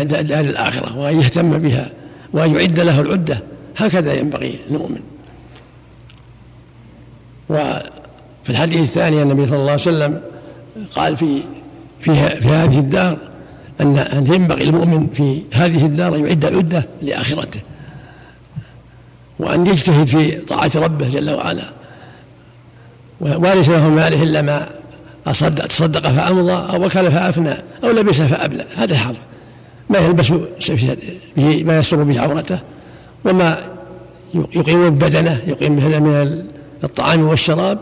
بدار الآخرة وأن يهتم بها وأن يعد له العدة. هكذا ينبغي المؤمن وفي الحديث الثاني النبي صلى الله عليه وسلم قال في في, في هذه الدار أن أن ينبغي المؤمن في هذه الدار أن يعد العدة لآخرته. وأن يجتهد في طاعة ربه جل وعلا. وليس له ماله إلا ما أصدق تصدق فأمضى أو وكل فأفنى أو لبس فأبلى. هذا حظ ما يلبس به ما يستر به عورته. وما يقيم بدنه يقيم به من الطعام والشراب.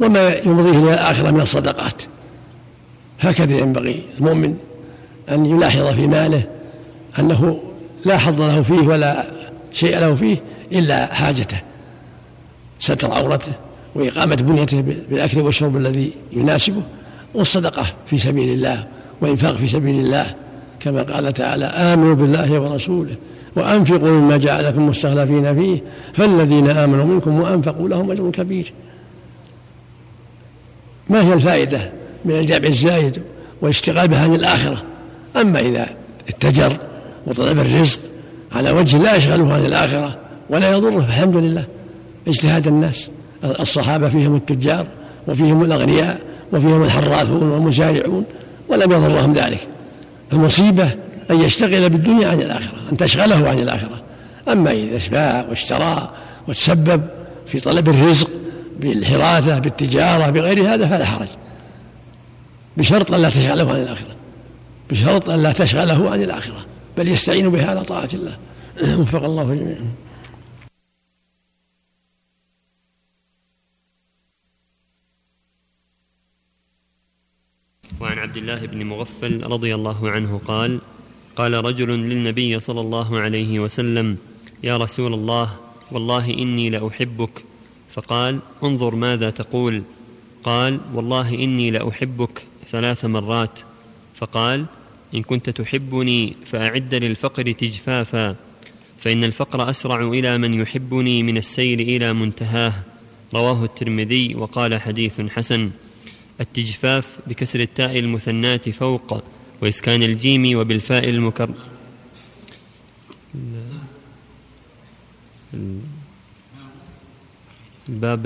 وما يمضيه إلى الآخرة من الصدقات. هكذا ينبغي المؤمن أن يلاحظ في ماله أنه لا حظ له فيه ولا شيء له فيه إلا حاجته ستر عورته وإقامة بنيته بالأكل والشرب الذي يناسبه والصدقة في سبيل الله وإنفاق في سبيل الله. كما قال تعالى آمنوا بالله ورسوله وأنفقوا مما جعلكم مستخلفين فيه فالذين آمنوا منكم وأنفقوا لهم أجر كبير. ما هي الفائدة من الجمع الزايد والاشتغال بها عن الآخرة؟ أما إذا اتجر وطلب الرزق على وجه لا يشغله عن الآخرة ولا يضره فالحمد لله. اجتهاد الناس الصحابة فيهم التجار وفيهم الأغنياء وفيهم الحراثون والمسارعون ولم يضرهم ذلك. المصيبة أن يشتغل بالدنيا عن الآخرة أن تشغله عن الآخرة. أما إذا باع واشترى وتسبب في طلب الرزق بالحراثة بالتجارة بغير هذا فلا حرج. بشرط أن لا تشغله عن الآخرة. بشرط أن لا تشغله عن الآخرة بل يستعين بها على طاعة الله. (clears throat) وفق الله جميعا. وعن عبد الله بن مغفل رضي الله عنه قال قال رجل للنبي صلى الله عليه وسلم يا رسول الله والله إني لأحبك. فقال انظر ماذا تقول. قال والله إني لأحبك ثلاث مرات. فقال إن كنت تحبني فأعد للفقر تجفافا فإن الفقر أسرع إلى من يحبني من السير إلى منتهاه. رواه الترمذي وقال حديث حسن التجفاف بكسر التاء المثنات فوق وإسكان الجيم وبالفاء المكر الباب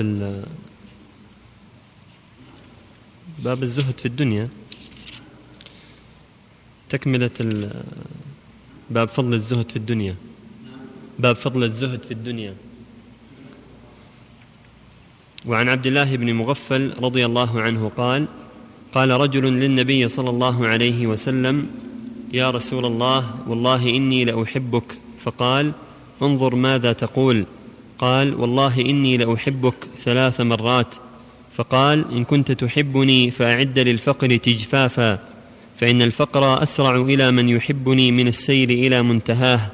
باب الزهد في الدنيا. تكملة باب فضل الزهد في الدنيا. باب فضل الزهد في الدنيا. وعن عبد الله بن مغفل رضي الله عنه قال قال رجل للنبي صلى الله عليه وسلم يا رسول الله والله إني لأحبك. فقال انظر ماذا تقول. قال والله إني لأحبك ثلاث مرات. فقال إن كنت تحبني فأعد للفقر تجفافا. فإن الفقر أسرع إلى من يحبني من السير إلى منتهاه.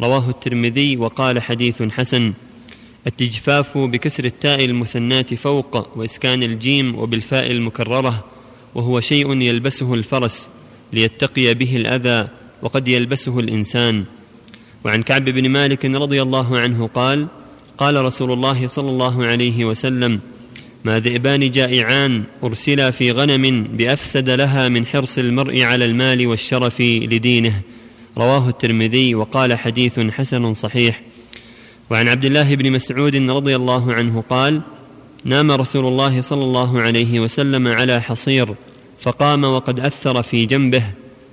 رواه الترمذي وقال حديث حسن. التجفاف بكسر التاء المثنات فوق وإسكان الجيم وبالفاء المكررة وهو شيء يلبسه الفرس ليتقي به الأذى وقد يلبسه الإنسان. وعن كعب بن مالك رضي الله عنه قال قال رسول الله صلى الله عليه وسلم ما ذئبان جائعان أرسلا في غنم بأفسد لها من حرص المرء على المال والشرف لدينه. رواه الترمذي وقال حديث حسن صحيح. وعن عبد الله بن مسعود رضي الله عنه قال نام رسول الله صلى الله عليه وسلم على حصير فقام وقد أثر في جنبه.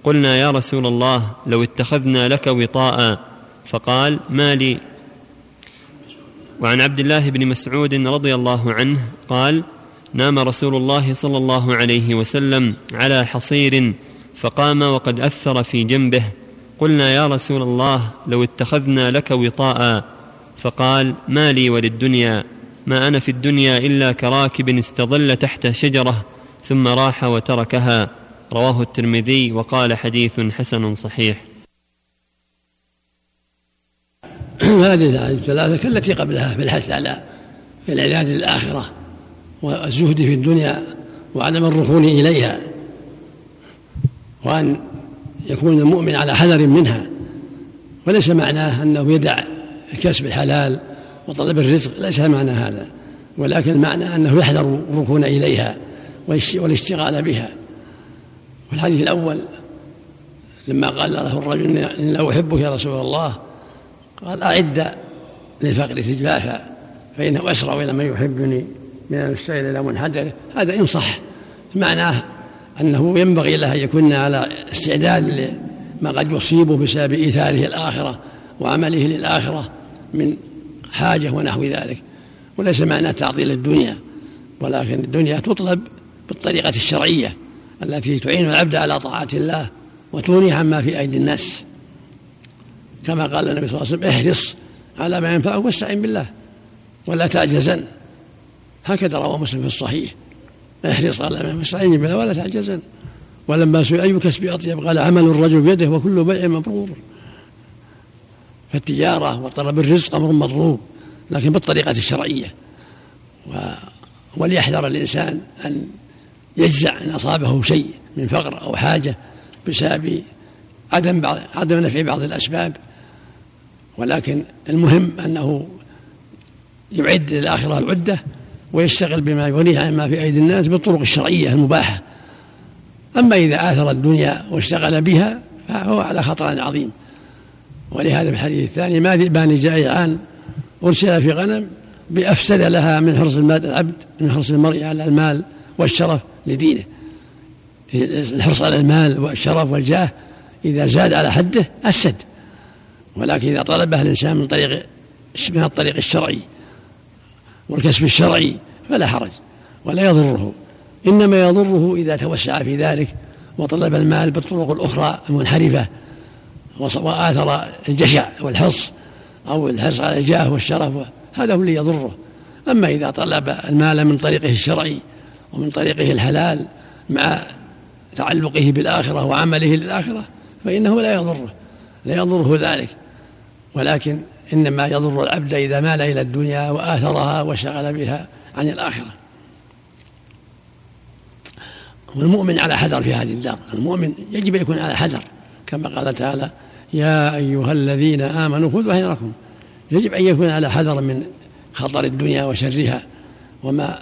قلنا يا رسول الله لو اتخذنا لك وطاء. فقال ما لي وعن عبد الله بن مسعود رضي الله عنه قال نام رسول الله صلى الله عليه وسلم على حصير فقام وقد أثر في جنبه. قلنا يا رسول الله لو اتخذنا لك وطاء. فقال ما لي وللدنيا ما أنا في الدنيا إلا كراكب استظل تحت شجرة ثم راح وتركها. رواه الترمذي وقال حديث حسن صحيح. (clears throat) هذه الثلاثة كالتي قبلها في الحث على العناد للآخرة والزهد في الدنيا وعدم الركون إليها وأن يكون المؤمن على حذر منها. وليس معناه أنه يدع كسب الحلال وطلب الرزق ليس معنى هذا ولكن المعنى أنه يحذر الركون إليها والاشتغال بها. والحديث الأول لما قال له الرجل إن أحبك يا رسول الله قال أعد للفقر تجافا فإنه أسرع إلى من يحبني من المستعين إلى منحدره هذا إن صح. معناه أنه ينبغي له أن يكون على استعداد لما قد يصيبه بسبب إيثاره الآخرة وعمله للآخرة من حاجة ونحو ذلك. وليس معنى تعطيل الدنيا ولكن الدنيا تطلب بالطريقة الشرعية التي تعين العبد على طاعة الله وتغنيه عما في أيدي الناس. كما قال النبي صلى الله عليه وسلم احرص على ما ينفعك واستعن بالله ولا تعجزن. هكذا روى مسلم في الصحيح. احرص على ما واستعن بالله ولا تعجزن. ولما سئل أي كسب أطيب؟ قال عمل الرجل بيده وكل بيع مبرور. فالتجارة وطلب الرزق أمر مطلوب لكن بالطريقة الشرعية. و وليحذر الإنسان أن يجزع إن أصابه شيء من فقر أو حاجة بسبب عدم بعض عدم نفع بعض الأسباب. ولكن المهم أنه يعد للآخرة العدة ويشتغل بما يغنيه عن ما في أيدي الناس بالطرق الشرعية المباحة. أما إذا آثر الدنيا واشتغل بها فهو على خطر عظيم. ولهذا في الحديث الثاني ما ذئبان جائعان أرسل في غنم بأفسد لها من حرص العبد من حرص المرء على المال والشرف لدينه. الحرص على المال والشرف والجاه إذا زاد على حده أفسد. ولكن إذا طلبه الإنسان من طريق من الطريق الشرعي والكسب الشرعي فلا حرج ولا يضره. إنما يضره إذا توسع في ذلك وطلب المال بالطرق الأخرى المنحرفة وآثر الجشع والحرص أو الحرص على الجاه والشرف هذا هو اللي يضره. أما إذا طلب المال من طريقه الشرعي ومن طريقه الحلال مع تعلقه بالآخرة وعمله للآخرة فإنه لا يضره. لا يضره ذلك. ولكن إنما يضر العبد إذا مال إلى الدنيا وآثرها وشغل بها عن الآخرة. والمؤمن على حذر في هذه الدار. المؤمن يجب أن يكون على حذر. كما قال تعالى يا أيها الذين آمنوا خذوا حذركم. يجب أن يكون على حذر من خطر الدنيا وشرها وما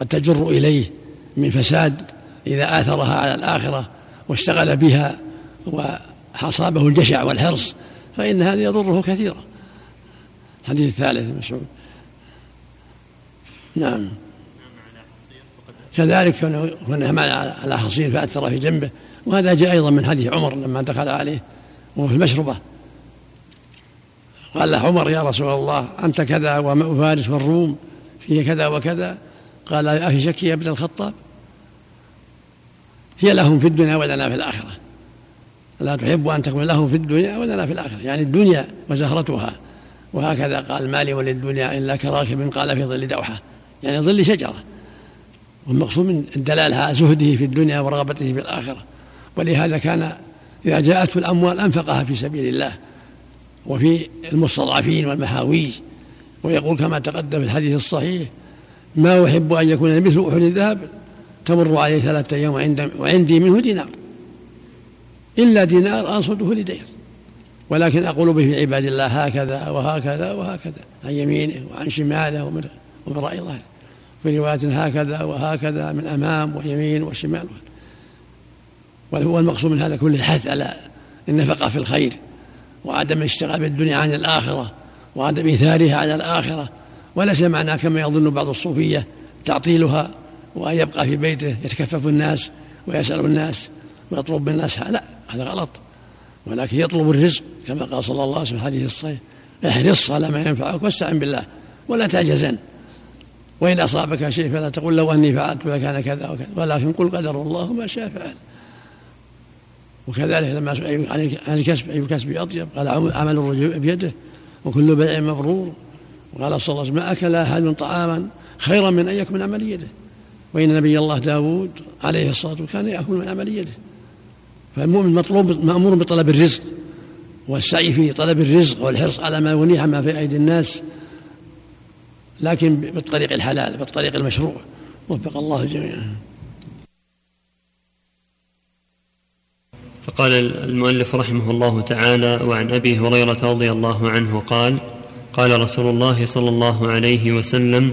قد تجر إليه من فساد إذا آثرها على الآخرة واشتغل بها وأصابه الجشع والحرص. فإن هذا يضره كثيرا الحديث الثالث مسعود نعم. كذلك كنا على حصير فأثر في جنبه. وهذا جاء أيضا من حديث عمر لما دخل عليه وهو في المشربة. قال له عمر يا رسول الله أنت كذا وفارس والروم فيه كذا وكذا. قال أفي شك يا ابن الخطاب. هي لهم في الدنيا ولنا في الآخرة. لا تحب أن تكون لهم في الدنيا ولنا في الآخرة. يعني الدنيا وزهرتها وهكذا قال مالي وللدنيا إلا كراكب قال في ظل دوحة. يعني ظل شجرة. والمقصود من الدلالة زهده في الدنيا ورغبته في الآخرة. ولهذا كان إذا جاءته الأموال أنفقها في سبيل الله. وفي المستضعفين والمحاويج ويقول كما تقدم في الحديث الصحيح ما أحب أن يكون مثل أحد الذهب تمر عليه ثلاثة أيام وعند وعندي منه دينار. إلا دينار أنصده لدير ولكن أقول به في عباد الله هكذا وهكذا وهكذا عن يمينه وعن شماله ومن وراء ظهره في رواية هكذا وهكذا من أمام ويمين وشمال. وهو المقصود من هذا كله الحث على النفقة في الخير وعدم الاشتغال بالدنيا عن الآخرة وعدم إيثارها على الآخرة. وليس معناه كما يظن بعض الصوفية تعطيلها وأن يبقى في بيته يتكفف الناس ويسأل الناس ويطلب من الناس. لا هذا غلط. ولكن يطلب الرزق كما قال صلى الله عليه وسلم في الحديث الصحيح. احرص على ما ينفعك واستعن بالله ولا تعجزن. وإن أصابك شيء فلا تقول لو أني فعلت لكان كذا وكذا. ولكن قل قدر الله ما شاء فعل. وكذلك لما سئل عن الكسب أي الكسب أطيب؟ قال عمل الرجل بيده وكل بيع مبرور. وقال صلى الله عليه وسلم ما أكل أحد طعاما خيرا من أن يأكل من عمل يده. وإن نبي الله داود عليه الصلاة والسلام كان يأكل من عمل يده. فالمؤمن مطلوب مأمور بطلب الرزق والسعي في طلب الرزق والحرص على ما يغنيه عما في أيدي الناس لكن بالطريق الحلال بالطريق المشروع. وفق الله الجميع فقال المؤلف رحمه الله تعالى وعن أبي هريرة رضي الله عنه قال قال رسول الله صلى الله عليه وسلم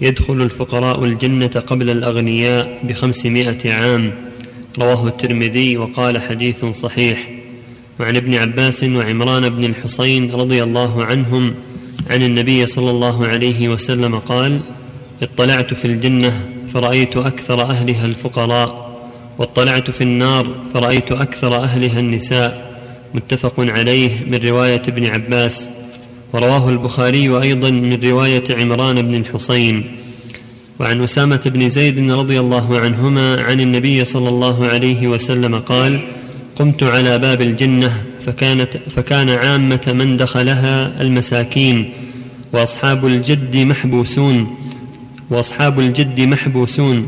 يدخل الفقراء الجنة قبل الأغنياء بخمسمائة عام رواه الترمذي وقال حديث صحيح. وعن ابن عباس وعمران بن الحصين رضي الله عنهم عن النبي صلى الله عليه وسلم قال اطلعت في الجنة فرأيت أكثر أهلها الفقراء واطلعت في النار فرأيت أكثر أهلها النساء متفق عليه من رواية ابن عباس. ورواه البخاري أيضا من رواية عمران بن الحصين. وعن أسامة بن زيد رضي الله عنهما عن النبي صلى الله عليه وسلم قال قمت على باب الجنة فكانت فكان عامة من دخلها المساكين وأصحاب الجد محبوسون وأصحاب الجد محبوسون.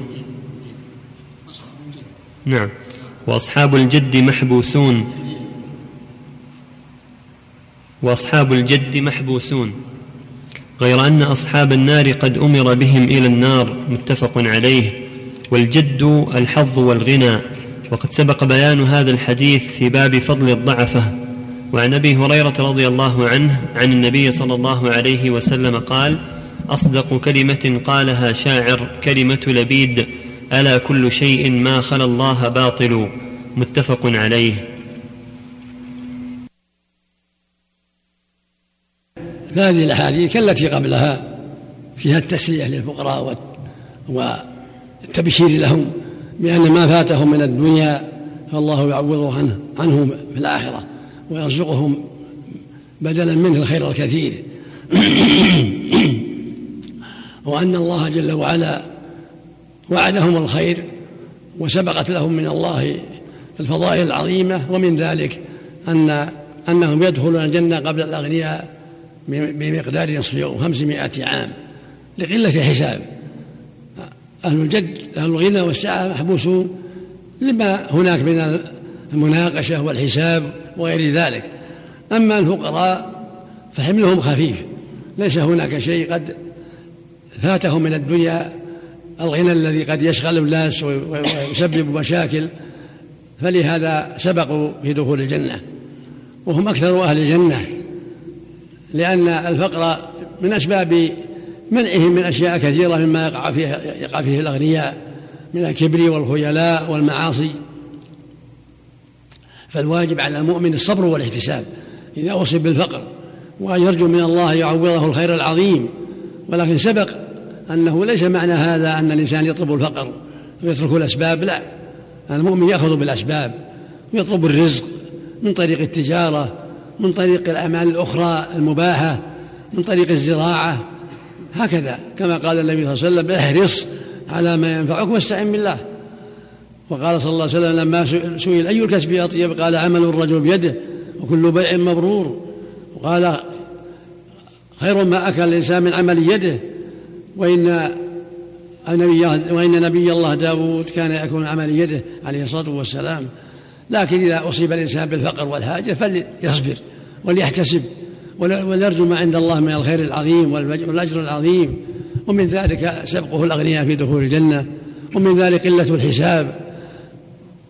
نعم. وأصحاب الجد محبوسون. وأصحاب الجد محبوسون. غير أن أصحاب النار قد أمر بهم إلى النار متفق عليه. والجد الحظ والغنى. وقد سبق بيان هذا الحديث في باب فضل الضعفة. وعن أبي هريرة رضي الله عنه عن النبي صلى الله عليه وسلم قال أصدق كلمة قالها شاعر كلمة لبيد. ألا كل شيء ما خلا الله باطل. متفق عليه. فهذه الأحاديث كالتي قبلها فيها التسلية للفقراء والتبشير لهم بأن ما فاتهم من الدنيا فالله يعوضه عنه عنهم في الآخرة ويرزقهم بدلا منه الخير الكثير. (coughs) وأن الله جل وعلا وعدهم الخير وسبقت لهم من الله الفضائل العظيمة ومن ذلك أن أنهم يدخلون الجنة قبل الأغنياء بمقدار نصف يوم خمسمائة عام لقلة الحساب أهل الجد أهل الغنى والسعة محبوسون لما هناك من المناقشة والحساب وغير ذلك. أما الفقراء فحملهم خفيف. ليس هناك شيء قد فاتهم من الدنيا الغنى الذي قد يشغل الناس ويسبب مشاكل. فلهذا سبقوا في دخول الجنة. وهم أكثر أهل الجنة. لأن الفقر من أسباب منعهم من أشياء كثيرة مما يقع فيه يقع فيه الأغنياء من الكبر والخيلاء والمعاصي. فالواجب على المؤمن الصبر والاحتساب. إذا أصيب بالفقر وأن يرجو من الله يعوضه الخير العظيم. ولكن سبق أنه ليس معنى هذا أن الإنسان يطلب الفقر ويترك الأسباب لا. المؤمن يأخذ بالأسباب ويطلب الرزق من طريق التجارة من طريق الأعمال الأخرى المباحة من طريق الزراعة هكذا. كما قال النبي صلى الله عليه وسلم احرص على ما ينفعك واستعن بالله. وقال صلى الله عليه وسلم لما سئل أي الكسب أطيب قال عمل الرجل بيده وكل بيع مبرور. وقال خير ما أكل الإنسان من عمل يده. وإن النبي وإن نبي الله داود كان يكون عمل يده عليه الصلاة والسلام. لكن إذا أصيب الإنسان بالفقر والحاجة فليصبر وليحتسب وليرجو ما عند الله من الخير العظيم والأجر العظيم. ومن ذلك سبقه الأغنياء في دخول الجنة. ومن ذلك قلة الحساب.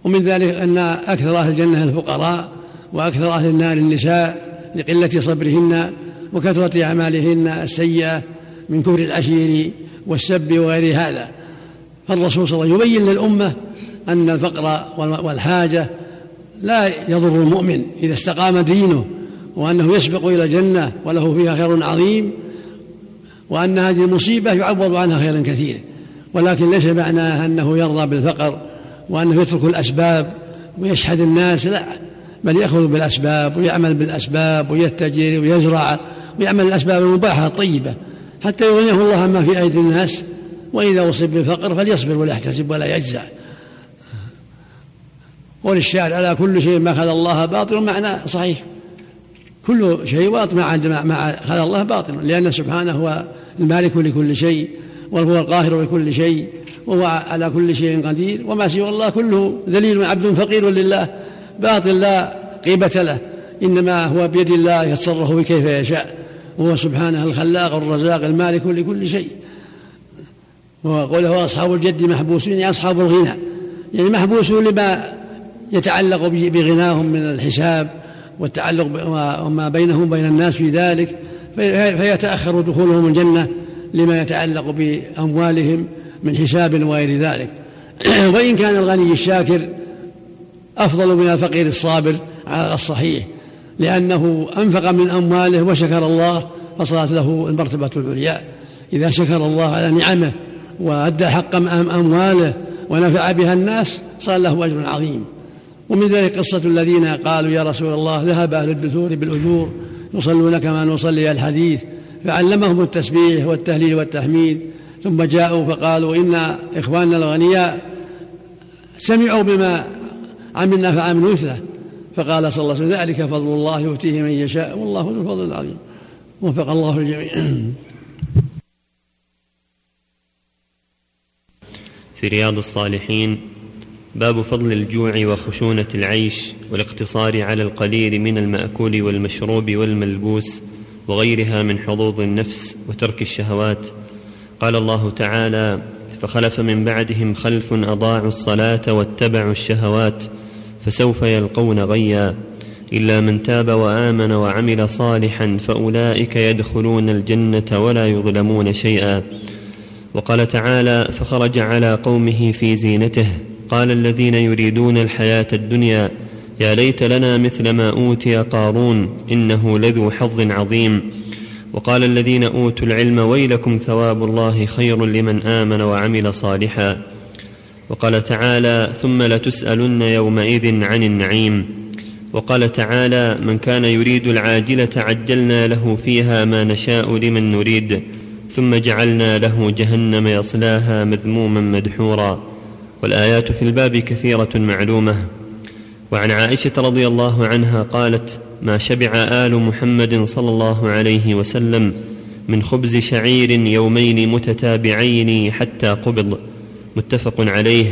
ومن ذلك أن أكثر أهل الجنة الفقراء وأكثر أهل النار النساء لقلة صبرهن وكثرة أعمالهن السيئة من كفر العشير والسب وغير هذا. فالرسول صلى الله عليه وسلم يبين للأمة أن الفقر والحاجة لا يضر المؤمن إذا استقام دينه وأنه يسبق إلى الجنة وله فيها خير عظيم وأن هذه المصيبة يعوض عنها خيرا كثيرا. ولكن ليس معناه أنه يرضى بالفقر وأنه يترك الأسباب ويشحذ الناس لا. بل يأخذ بالأسباب ويعمل بالأسباب ويتجر ويزرع ويعمل الأسباب المباحة الطيبة حتى يغنيه الله عما في أيدي الناس. وإذا أصيب بالفقر فليصبر ولا يحتسب ولا يجزع. قول الشاعر ألا كل شيء ما خلى الله باطل معنى صحيح. كل شيء باطل ما ما خلى الله باطل لأن سبحانه هو المالك لكل شيء وهو القاهر لكل شيء وهو على كل شيء قدير وما سوى الله كله ذليل عبد فقير لله باطل لا قيمة له إنما هو بيد الله يتصرف كيف يشاء وهو سبحانه الخلاق الرزاق المالك لكل شيء. وقوله أصحاب الجد محبوسون يعني أصحاب الغنى يعني محبوسون لما يتعلق بغناهم من الحساب والتعلق وما بينهم وبين الناس في ذلك فيتأخر دخولهم الجنة لما يتعلق بأموالهم من حساب وغير ذلك. (clears throat) وإن كان الغني الشاكر أفضل من الفقير الصابر على الصحيح لأنه أنفق من أمواله وشكر الله فصارت له المرتبة العليا. إذا شكر الله على نعمه وأدى حق أمواله ونفع بها الناس صار له أجر عظيم. ومن ذلك قصة الذين قالوا يا رسول الله ذهب أهل الدثور بالأجور يصلون كما نصلي الحديث فعلمهم التسبيح والتهليل والتحميد ثم جاءوا فقالوا إن إخواننا الغنياء سمعوا بما عملنا فعملوا مثله فقال صلى الله عليه وسلم ذلك فضل الله يؤتيه من يشاء والله ذو الفضل العظيم وفق الله الجميع. في رياض الصالحين باب فضل الجوع وخشونة العيش والاقتصار على القليل من المأكول والمشروب والملبوس وغيرها من حظوظ النفس وترك الشهوات. قال الله تعالى فخلف من بعدهم خلف أضاعوا الصلاة واتبعوا الشهوات فسوف يلقون غيا. إلا من تاب وآمن وعمل صالحا فأولئك يدخلون الجنة ولا يظلمون شيئا. وقال تعالى فخرج على قومه في زينته قال الذين يريدون الحياة الدنيا يا ليت لنا مثل ما أوتي قارون إنه لذو حظ عظيم. وقال الذين أوتوا العلم ويلكم ثواب الله خير لمن آمن وعمل صالحا. وقال تعالى ثم لتسألن يومئذ عن النعيم. وقال تعالى من كان يريد العاجلة عجلنا له فيها ما نشاء لمن نريد ثم جعلنا له جهنم يصلاها مذموما مدحورا. والآيات في الباب كثيرة معلومة. وعن عائشة رضي الله عنها قالت ما شبع آل محمد صلى الله عليه وسلم من خبز شعير يومين متتابعين حتى قبض. متفق عليه.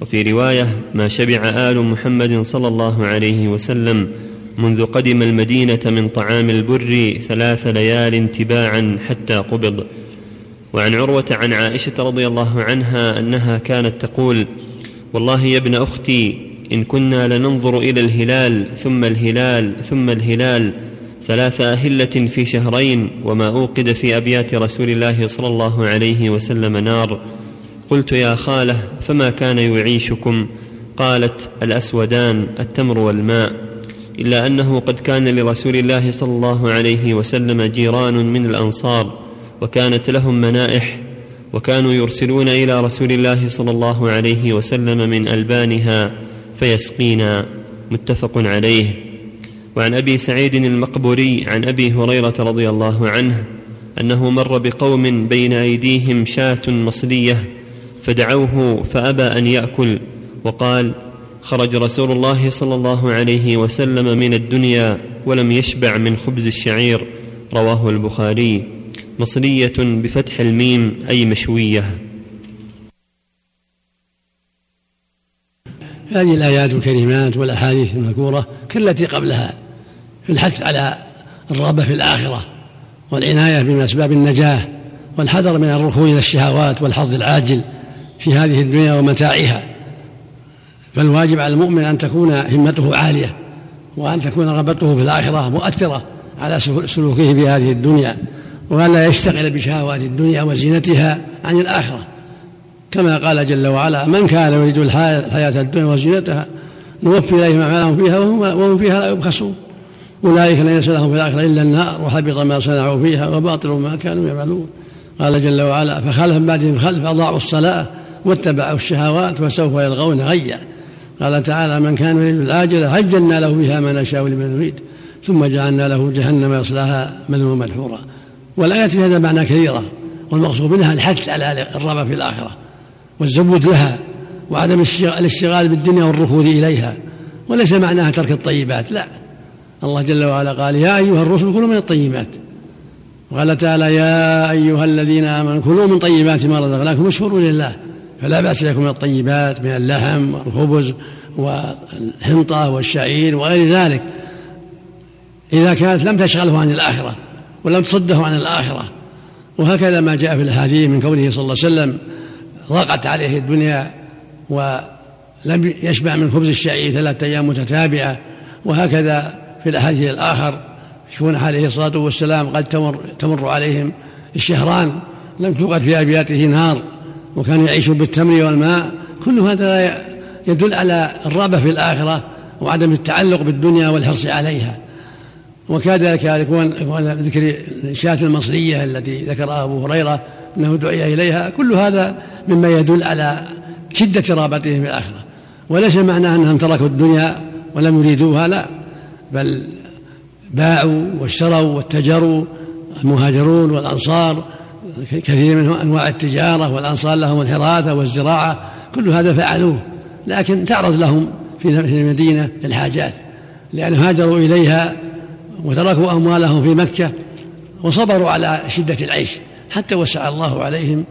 وفي رواية ما شبع آل محمد صلى الله عليه وسلم منذ قدم المدينة من طعام البر ثلاث ليال تباعا حتى قبض. وعن عروة عن عائشة رضي الله عنها أنها كانت تقول والله يا ابن أختي إن كنا لننظر إلى الهلال ثم الهلال ثم الهلال ثلاث أهلة في شهرين وما أوقد في أبيات رسول الله صلى الله عليه وسلم نار. قلت يا خالة فما كان يعيشكم؟ قالت الأسودان التمر والماء. إلا أنه قد كان لرسول الله صلى الله عليه وسلم جيران من الأنصار. وكانت لهم منائح وكانوا يرسلون إلى رسول الله صلى الله عليه وسلم من ألبانها فيسقينا متفق عليه. وعن أبي سعيد المقبوري عن أبي هريرة رضي الله عنه أنه مر بقوم بين أيديهم شاة مصلية فدعوه فأبى أن يأكل وقال خرج رسول الله صلى الله عليه وسلم من الدنيا ولم يشبع من خبز الشعير. رواه البخاري. مصليه بفتح الميم أي مشوية. هذه الآيات الكريمات والأحاديث المذكورة كالتي قبلها في الحث على الرغبة في الآخرة والعناية بأسباب النجاة والحذر من الركون إلى الشهوات والحظ العاجل في هذه الدنيا ومتاعها. فالواجب على المؤمن أن تكون همته عالية وأن تكون رغبته في الآخرة مؤثرة على سلوكه في هذه الدنيا. وأن لا يشتغل بشهوات الدنيا وزينتها عن الآخرة. كما قال جل وعلا من كان يريد الحياة الدنيا وزينتها نوفي إليهم أعمالهم فيها وهم فيها لا يبخسون. أولئك ليس لهم في الآخرة إلا النار وحبط ما صنعوا فيها وباطل ما كانوا يعملون. قال جل وعلا فخلف بعدهم خلف أضاعوا الصلاة واتبعوا الشهوات وسوف يلغون غيا. قال تعالى من كان يريد العاجلة عجلنا له بها ما نشاء لمن نريد ثم جعلنا له جهنم يصلاها مذموما مدحورا. والآيات في هذا معنى كثيرة والمقصود منها الحث على الرغبة في الآخرة والزود لها وعدم الاشتغال بالدنيا والركود إليها وليس معناها ترك الطيبات لا. الله جل وعلا قال يا أيها الرسل كلوا من الطيبات. وقال تعالى يا أيها الذين آمنوا كلوا من طيبات ما رزقناكم واشكروا لله فلا بأس لكم من الطيبات من اللحم والخبز والحنطة والشعير وغير ذلك إذا كانت لم تشغله عن الآخرة. ولم تصده عن الآخرة. وهكذا ما جاء في الحديث من قوله صلى الله عليه وسلم ضاقت عليه الدنيا ولم يشبع من خبز الشعير ثلاثة أيام متتابعة. وهكذا في الأحاديث الآخر يكون عليه الصلاة والسلام قد تمر, تمر عليهم الشهران لم توقد في أبياته نار وكانوا يعيشون بالتمر والماء. كل هذا يدل على الرغبة في الآخرة وعدم التعلق بالدنيا والحرص عليها. وكذلك يكون ذكر الشاة المصرية التي ذكرها أبو هريرة أنه دعي إليها. كل هذا مما يدل على شدة رغبتهم في الآخرة. وليس معناه أنهم تركوا الدنيا ولم يريدوها لا. بل باعوا واشتروا واتجروا المهاجرون والأنصار كثير من أنواع التجارة والأنصار لهم الحراثة والزراعة كل هذا فعلوه. لكن تعرض لهم في المدينة الحاجات لأنهم هاجروا إليها وتركوا أموالهم في مكة وصبروا على شدة العيش حتى وسع الله عليهم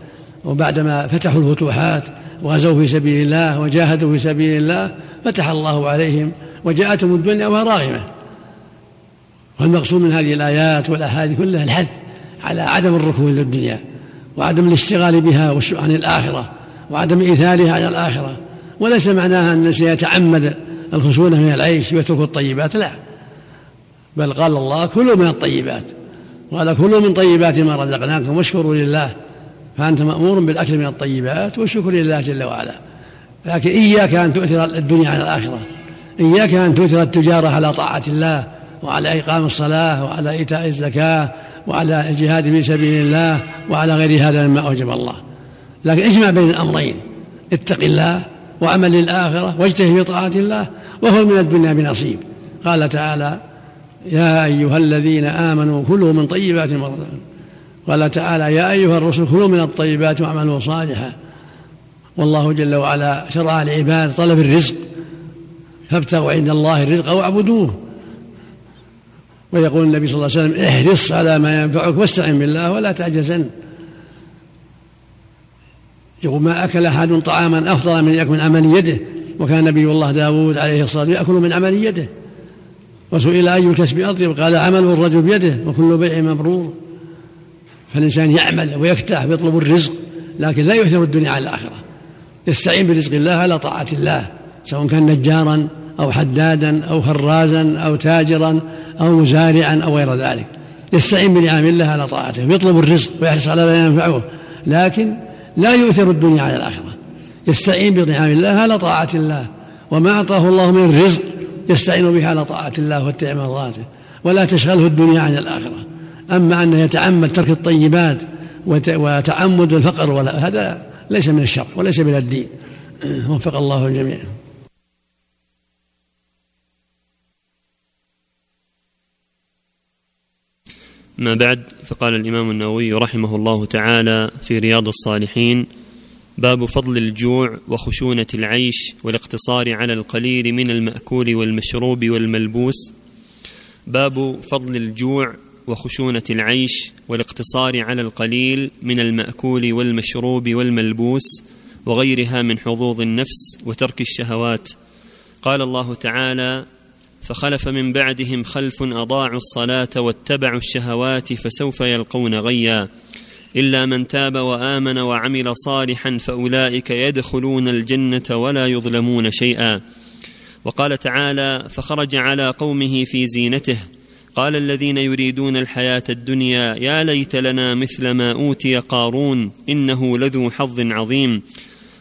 وبعدما فتحوا الفتوحات وغزوا في سبيل الله وجاهدوا في سبيل الله فتح الله عليهم وجاءتهم الدنيا وهي راغمة. والمقصود من هذه الآيات والأحاديث كلها الحث على عدم الركون للدنيا وعدم الاشتغال بها عن الآخرة وعدم إيثارها على الآخرة. وليس معناها أن سيتعمد الخشونة من العيش ويترك الطيبات لا. بل قال الله كلوا من الطيبات. قال كلوا من طيبات ما رزقناكم واشكروا لله. فأنت مأمور بالأكل من الطيبات والشكر لله جل وعلا. لكن إياك أن تؤثر الدنيا على الآخرة. إياك أن تؤثر التجارة على طاعة الله وعلى إقام الصلاة وعلى إيتاء الزكاة وعلى الجهاد في سبيل الله وعلى غير هذا مما أوجب الله. لكن اجمع بين الأمرين. اتق الله وعمل للآخرة واجتهد في طاعة الله وهو من الدنيا بنصيب. قال تعالى يا أيها الذين آمنوا كلوا من طيبات ما قال تعالى يا أيها الرسل كلوا من الطيبات واعملوا صالحا. والله جل وعلا شرع العباد طلب الرزق. فابتغوا عند الله الرزق واعبدوه. ويقول النبي صلى الله عليه وسلم احرص على ما ينفعك واستعن بالله ولا تعجزن يقول ما أكل أحد طعاما أفضل من يأكل من عمل يده. وكان نبي الله داود عليه الصلاة والسلام يأكل من عمل يده. وسئل أي الكسب أطيب؟ قال عمل الرجل بيده وكل بيع مبرور. فالإنسان يعمل ويكتح ويطلب الرزق لكن لا يؤثر الدنيا على الآخرة. يستعين برزق الله على طاعة الله سواء كان نجارا أو حدادا أو خرازا أو تاجرا أو مزارعا أو غير ذلك. يستعين بنعم الله على طاعته ويطلب الرزق ويحرص على ما ينفعه لكن لا يؤثر الدنيا على الآخرة. يستعين بنعم الله على طاعة الله وما أعطاه الله من الرزق يستعين به على طاعة الله واتباع مرضاته ولا تشغله الدنيا عن الآخرة. أما أنه يتعمد ترك الطيبات وتعمد الفقر ولا هذا ليس من الشر وليس من الدين. (clears throat) وفق الله الجميع. ما بعد فقال الإمام النووي رحمه الله تعالى في رياض الصالحين باب فضل الجوع وخشونة العيش والاقتصار على القليل من المأكول والمشروب والملبوس. باب فضل الجوع وخشونة العيش والاقتصار على القليل من المأكول والمشروب والملبوس وغيرها من حظوظ النفس وترك الشهوات. قال الله تعالى فخلف من بعدهم خلف أضاعوا الصلاة واتبعوا الشهوات فسوف يلقون غيا. إلا من تاب وآمن وعمل صالحا فأولئك يدخلون الجنة ولا يظلمون شيئا. وقال تعالى فخرج على قومه في زينته. قال الذين يريدون الحياة الدنيا يا ليت لنا مثل ما أوتي قارون إنه لذو حظ عظيم.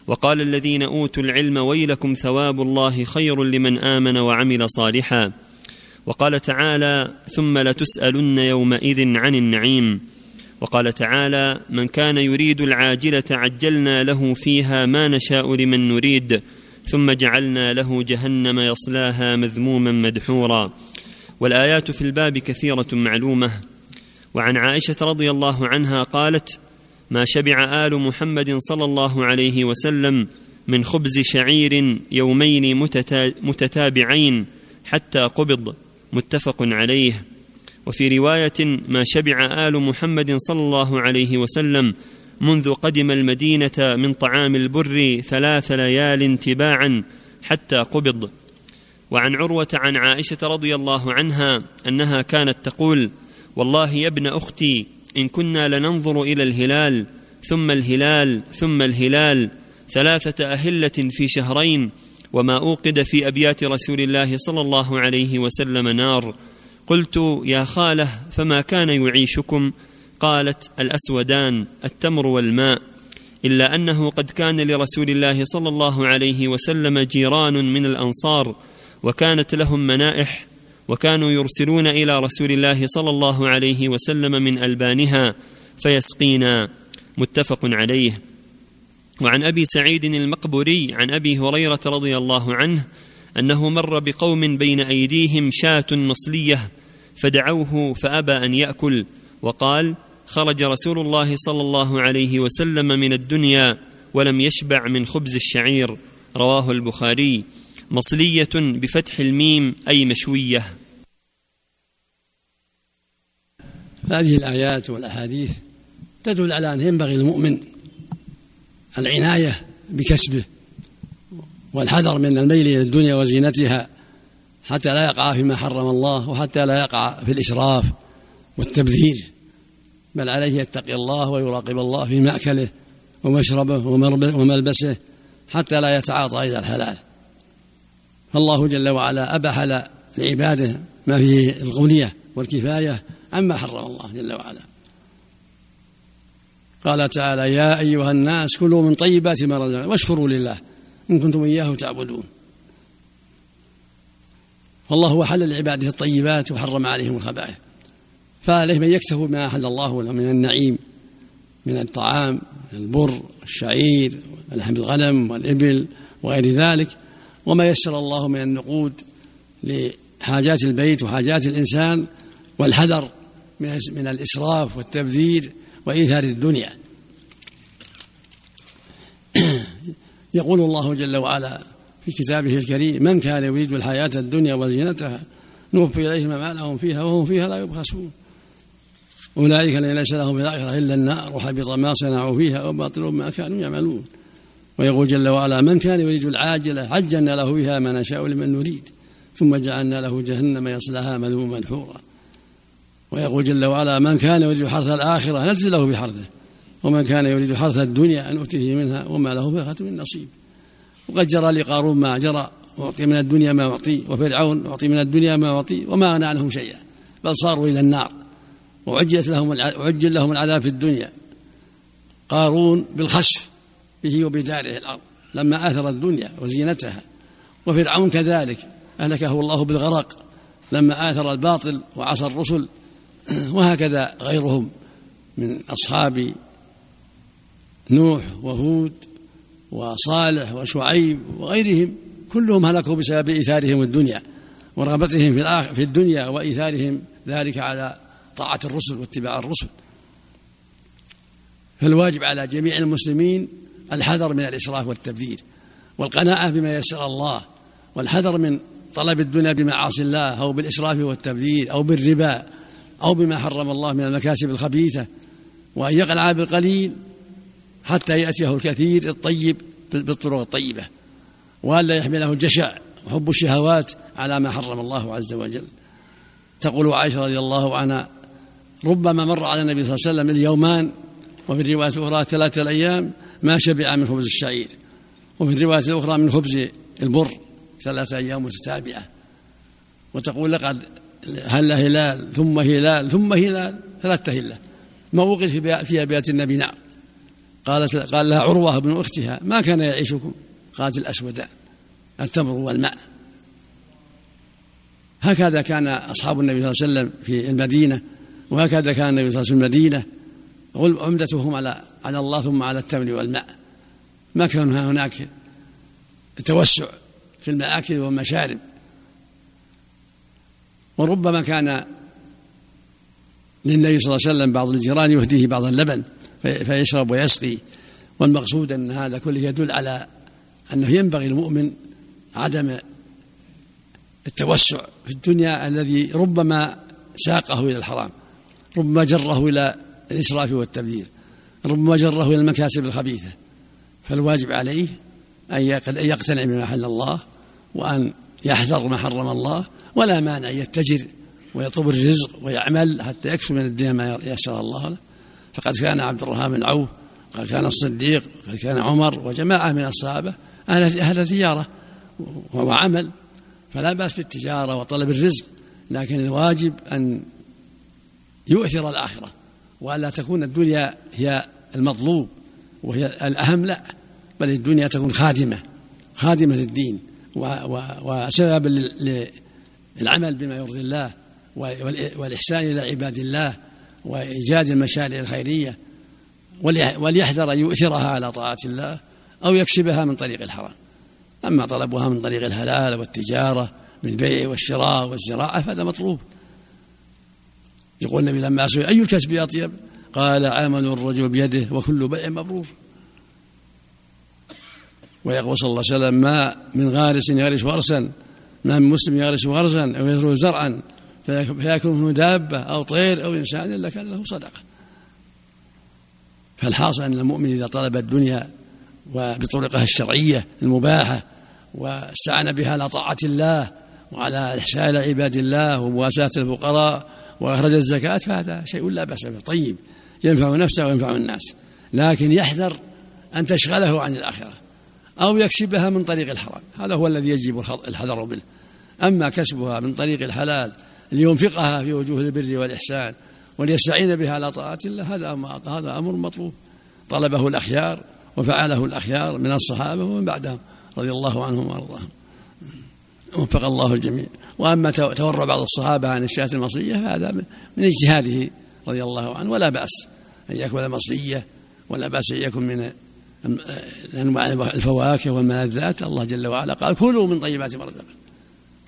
وقال الذين أوتوا العلم ويلكم ثواب الله خير لمن آمن وعمل صالحا. وقال تعالى ثم لتسألن يومئذ عن النعيم. وقال تعالى من كان يريد العاجلة عجلنا له فيها ما نشاء لمن نريد ثم جعلنا له جهنم يصلاها مذموما مدحورا. والآيات في الباب كثيرة معلومة. وعن عائشة رضي الله عنها قالت ما شبع آل محمد صلى الله عليه وسلم من خبز شعير يومين متتابعين حتى قبض. متفق عليه. وفي رواية ما شبع آل محمد صلى الله عليه وسلم منذ قدم المدينة من طعام البر ثلاث ليال تباعا حتى قبض. وعن عروة عن عائشة رضي الله عنها أنها كانت تقول والله يا ابن أختي إن كنا لننظر إلى الهلال ثم الهلال ثم الهلال ثلاثة أهلة في شهرين وما أوقد في أبيات رسول الله صلى الله عليه وسلم نار. قلت يا خالة فما كان يعيشكم؟ قالت الأسودان التمر والماء إلا أنه قد كان لرسول الله صلى الله عليه وسلم جيران من الأنصار وكانت لهم منائح وكانوا يرسلون إلى رسول الله صلى الله عليه وسلم من ألبانها فيسقينا. متفق عليه. وعن أبي سعيد المقبوري عن أبي هريرة رضي الله عنه أنه مر بقوم بين أيديهم شاة مصلية فدعوه فأبى أن يأكل. وقال خرج رسول الله صلى الله عليه وسلم من الدنيا ولم يشبع من خبز الشعير. رواه البخاري. مصلية بفتح الميم أي مشوية. هذه الآيات والأحاديث تدل على ان ينبغي المؤمن العناية بكسبه والحذر من الميل إلى الدنيا وزينتها. حتى لا يقع فيما حرم الله وحتى لا يقع في الإسراف والتبذير. بل عليه يتقي الله ويراقب الله في مأكله ومشربه وملبسه حتى لا يتعاطى إلى الحلال. فالله جل وعلا أباح لعباده ما فيه الغنية والكفاية عما حرم الله جل وعلا. قال تعالى يا أيها الناس كلوا من طيبات ما رزقناكم واشكروا لله إن كنتم إياه تعبدون. فالله هو حل لعباده الطيبات وحرم عليهم الخبائث. فعليه من يكتفوا ما أحل الله له من النعيم من الطعام البر الشعير ولحم الغنم والإبل وغير ذلك. وما يسر الله من النقود لحاجات البيت وحاجات الإنسان والحذر من الإسراف والتبذير وإيثار الدنيا. (coughs) يقول الله جل وعلا في كتابه الكريم. من كان يريد الحياة الدنيا وزينتها نوفي إليهم ما لهم فيها وهم فيها لا يبخسون. أولئك الذين ليس لهم في الآخرة إلا النار وحبط ما صنعوا فيها وباطل ما كانوا يعملون. ويقول جل وعلا من كان يريد العاجلة عجلنا له بها ما نشاء لمن نريد. ثم جعلنا له جهنم يصلها مذموما مدحورا ويقول جل وعلا من كان يريد حرث الآخرة نزل له بحرثه. ومن كان يريد حرث الدنيا أن أوتيه منها وما له في من نصيب. وقد جرى لقارون ما جرى وأعطي من الدنيا ما أعطي وفرعون أعطي من الدنيا ما أعطي وما أغنى عنهم شيئا بل صاروا إلى النار وعجلت لهم وعجل لهم العذاب في الدنيا. قارون بالخسف به وبداره الأرض لما آثر الدنيا وزينتها وفرعون كذلك أهلكه الله بالغرق لما آثر الباطل وعصى الرسل (clears throat) وهكذا غيرهم من أصحاب نوح وهود وصالح وشعيب وغيرهم كلهم هلكوا بسبب إيثارهم الدنيا ورغبتهم في في الدنيا وإيثارهم ذلك على طاعة الرسل واتباع الرسل. فالواجب على جميع المسلمين الحذر من الإسراف والتبذير والقناعة بما يسر الله والحذر من طلب الدنيا بمعاصي الله أو بالإسراف والتبذير أو بالربا أو بما حرم الله من المكاسب الخبيثة وأن يقلع بالقليل حتى يأتيه الكثير الطيب بالطرق الطيبة وألا يحمله الجشع وحب الشهوات على ما حرم الله عز وجل. تقول عائشة رضي الله عنها ربما مر على النبي صلى الله عليه وسلم اليومان وفي الرواية الأخرى ثلاثة الأيام ما شبع من خبز الشعير وفي الرواية الأخرى من خبز البر ثلاثة أيام متتابعة. وتقول لقد هل هلال ثم هلال ثم هلال ثلاثة هلة ما وقف في أبيات النبي نعم. قالت قال لها عروة ابن أختها ما كان يعيشكم؟ قالت الأسودان التمر والماء. هكذا كان أصحاب النبي صلى الله عليه وسلم في المدينة وهكذا كان النبي صلى الله عليه وسلم في المدينة. عمدتهم على على الله ثم على التمر والماء. ما كان هناك التوسع في المآكل والمشارب. وربما كان للنبي صلى الله عليه وسلم بعض الجيران يهديه بعض اللبن. فيشرب ويسقي. والمقصود أن هذا كله يدل على أنه ينبغي المؤمن عدم التوسع في الدنيا الذي ربما ساقه إلى الحرام ربما جره إلى الإسراف والتبذير ربما جره إلى المكاسب الخبيثة. فالواجب عليه أن يقتنع بما حل الله وأن يحذر ما حرم الله ولا مانع يتجر ويطلب الرزق ويعمل حتى يكسب من الدنيا ما يسر الله له. فقد كان عبد الرحمن بن عوف قد كان الصديق قد كان عمر وجماعة من الصحابة أهل أهل تجارة وعمل فلا بأس بالتجارة وطلب الرزق لكن الواجب أن يؤثر الآخرة وألا تكون الدنيا هي المطلوب وهي الأهم لا بل الدنيا تكون خادمة خادمة للدين وسببا للعمل بما يرضي الله والإحسان إلى عباد الله وإيجاد المشاريع الخيرية وليحذر أن يؤثرها على طاعة الله أو يكسبها من طريق الحرام. أما طلبها من طريق الحلال والتجارة بالبيع والشراء والزراعة فهذا مطلوب. يقول النبي لما سئل أي الكسب أطيب قال عمل الرجل بيده وكل بيع مبرور. ويقول صلى الله عليه وسلم ما من غارس يغرس غرسا ما من مسلم يغرس غرسا أو يزرع زرعا. فيأكل منه دابة أو طير أو إنسان إلا كان له صدقة. فالحاصل أن المؤمن إذا طلب الدنيا وبطرقها الشرعية المباحة واستعان بها على طاعة الله وعلى إحسان عباد الله ومواساة الفقراء وأخرج الزكاة فهذا شيء لا بأس به. طيب ينفع نفسه وينفع الناس. لكن يحذر أن تشغله عن الآخرة أو يكسبها من طريق الحرام. هذا هو الذي يجب الحذر منه. أما كسبها من طريق الحلال لينفقها في وجوه البر والإحسان وليستعين بها على طاعة الله. هذا هذا أمر مطلوب. طلبه الأخيار وفعله الأخيار من الصحابة ومن بعدهم رضي الله عنهم وأرضاهم. وفق الله الجميع. وأما تورع بعض الصحابة عن الشاة المصرية فهذا من اجتهاده رضي الله عنه. ولا بأس أن يأكل مصرية ولا بأس أن يكون من أنواع الفواكه والملذات. الله جل وعلا قال كلوا من طيبات ما رزقكم.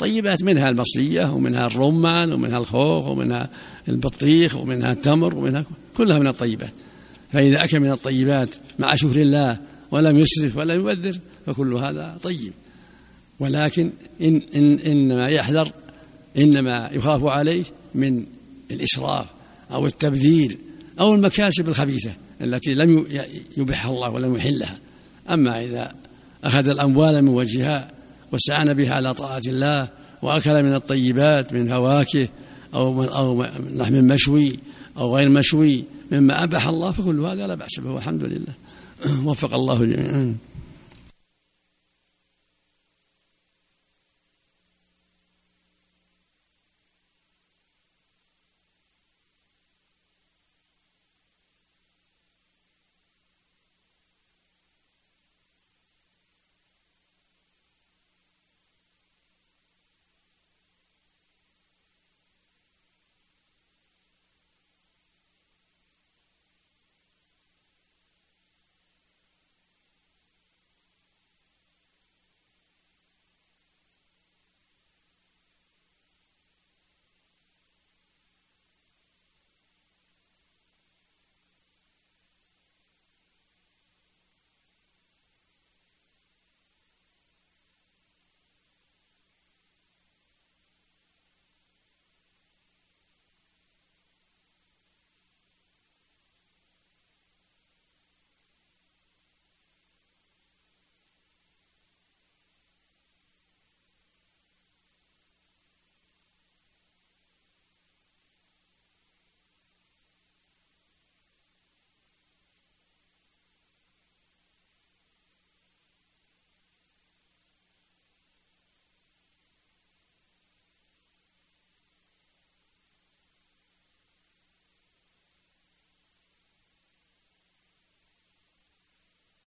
طيبات منها المصرية ومنها الرمان ومنها الخوخ ومنها البطيخ ومنها التمر ومنها كلها من الطيبات. فإذا أكل من الطيبات مع شكر الله ولم يسرف ولم يبذر فكل هذا طيب. ولكن إن إن إنما يحذر إنما يخاف عليه من الإسراف أو التبذير أو المكاسب الخبيثة التي لم يبحها الله ولم يحلها. أما إذا أخذ الأموال من وجهها واستعان بها على طاعة الله وأكل من الطيبات من فواكه أو أو لحم مشوي أو غير مشوي مما أباح الله فكل هذا لا بأس به والحمد لله. (clears throat) وفق الله الجميع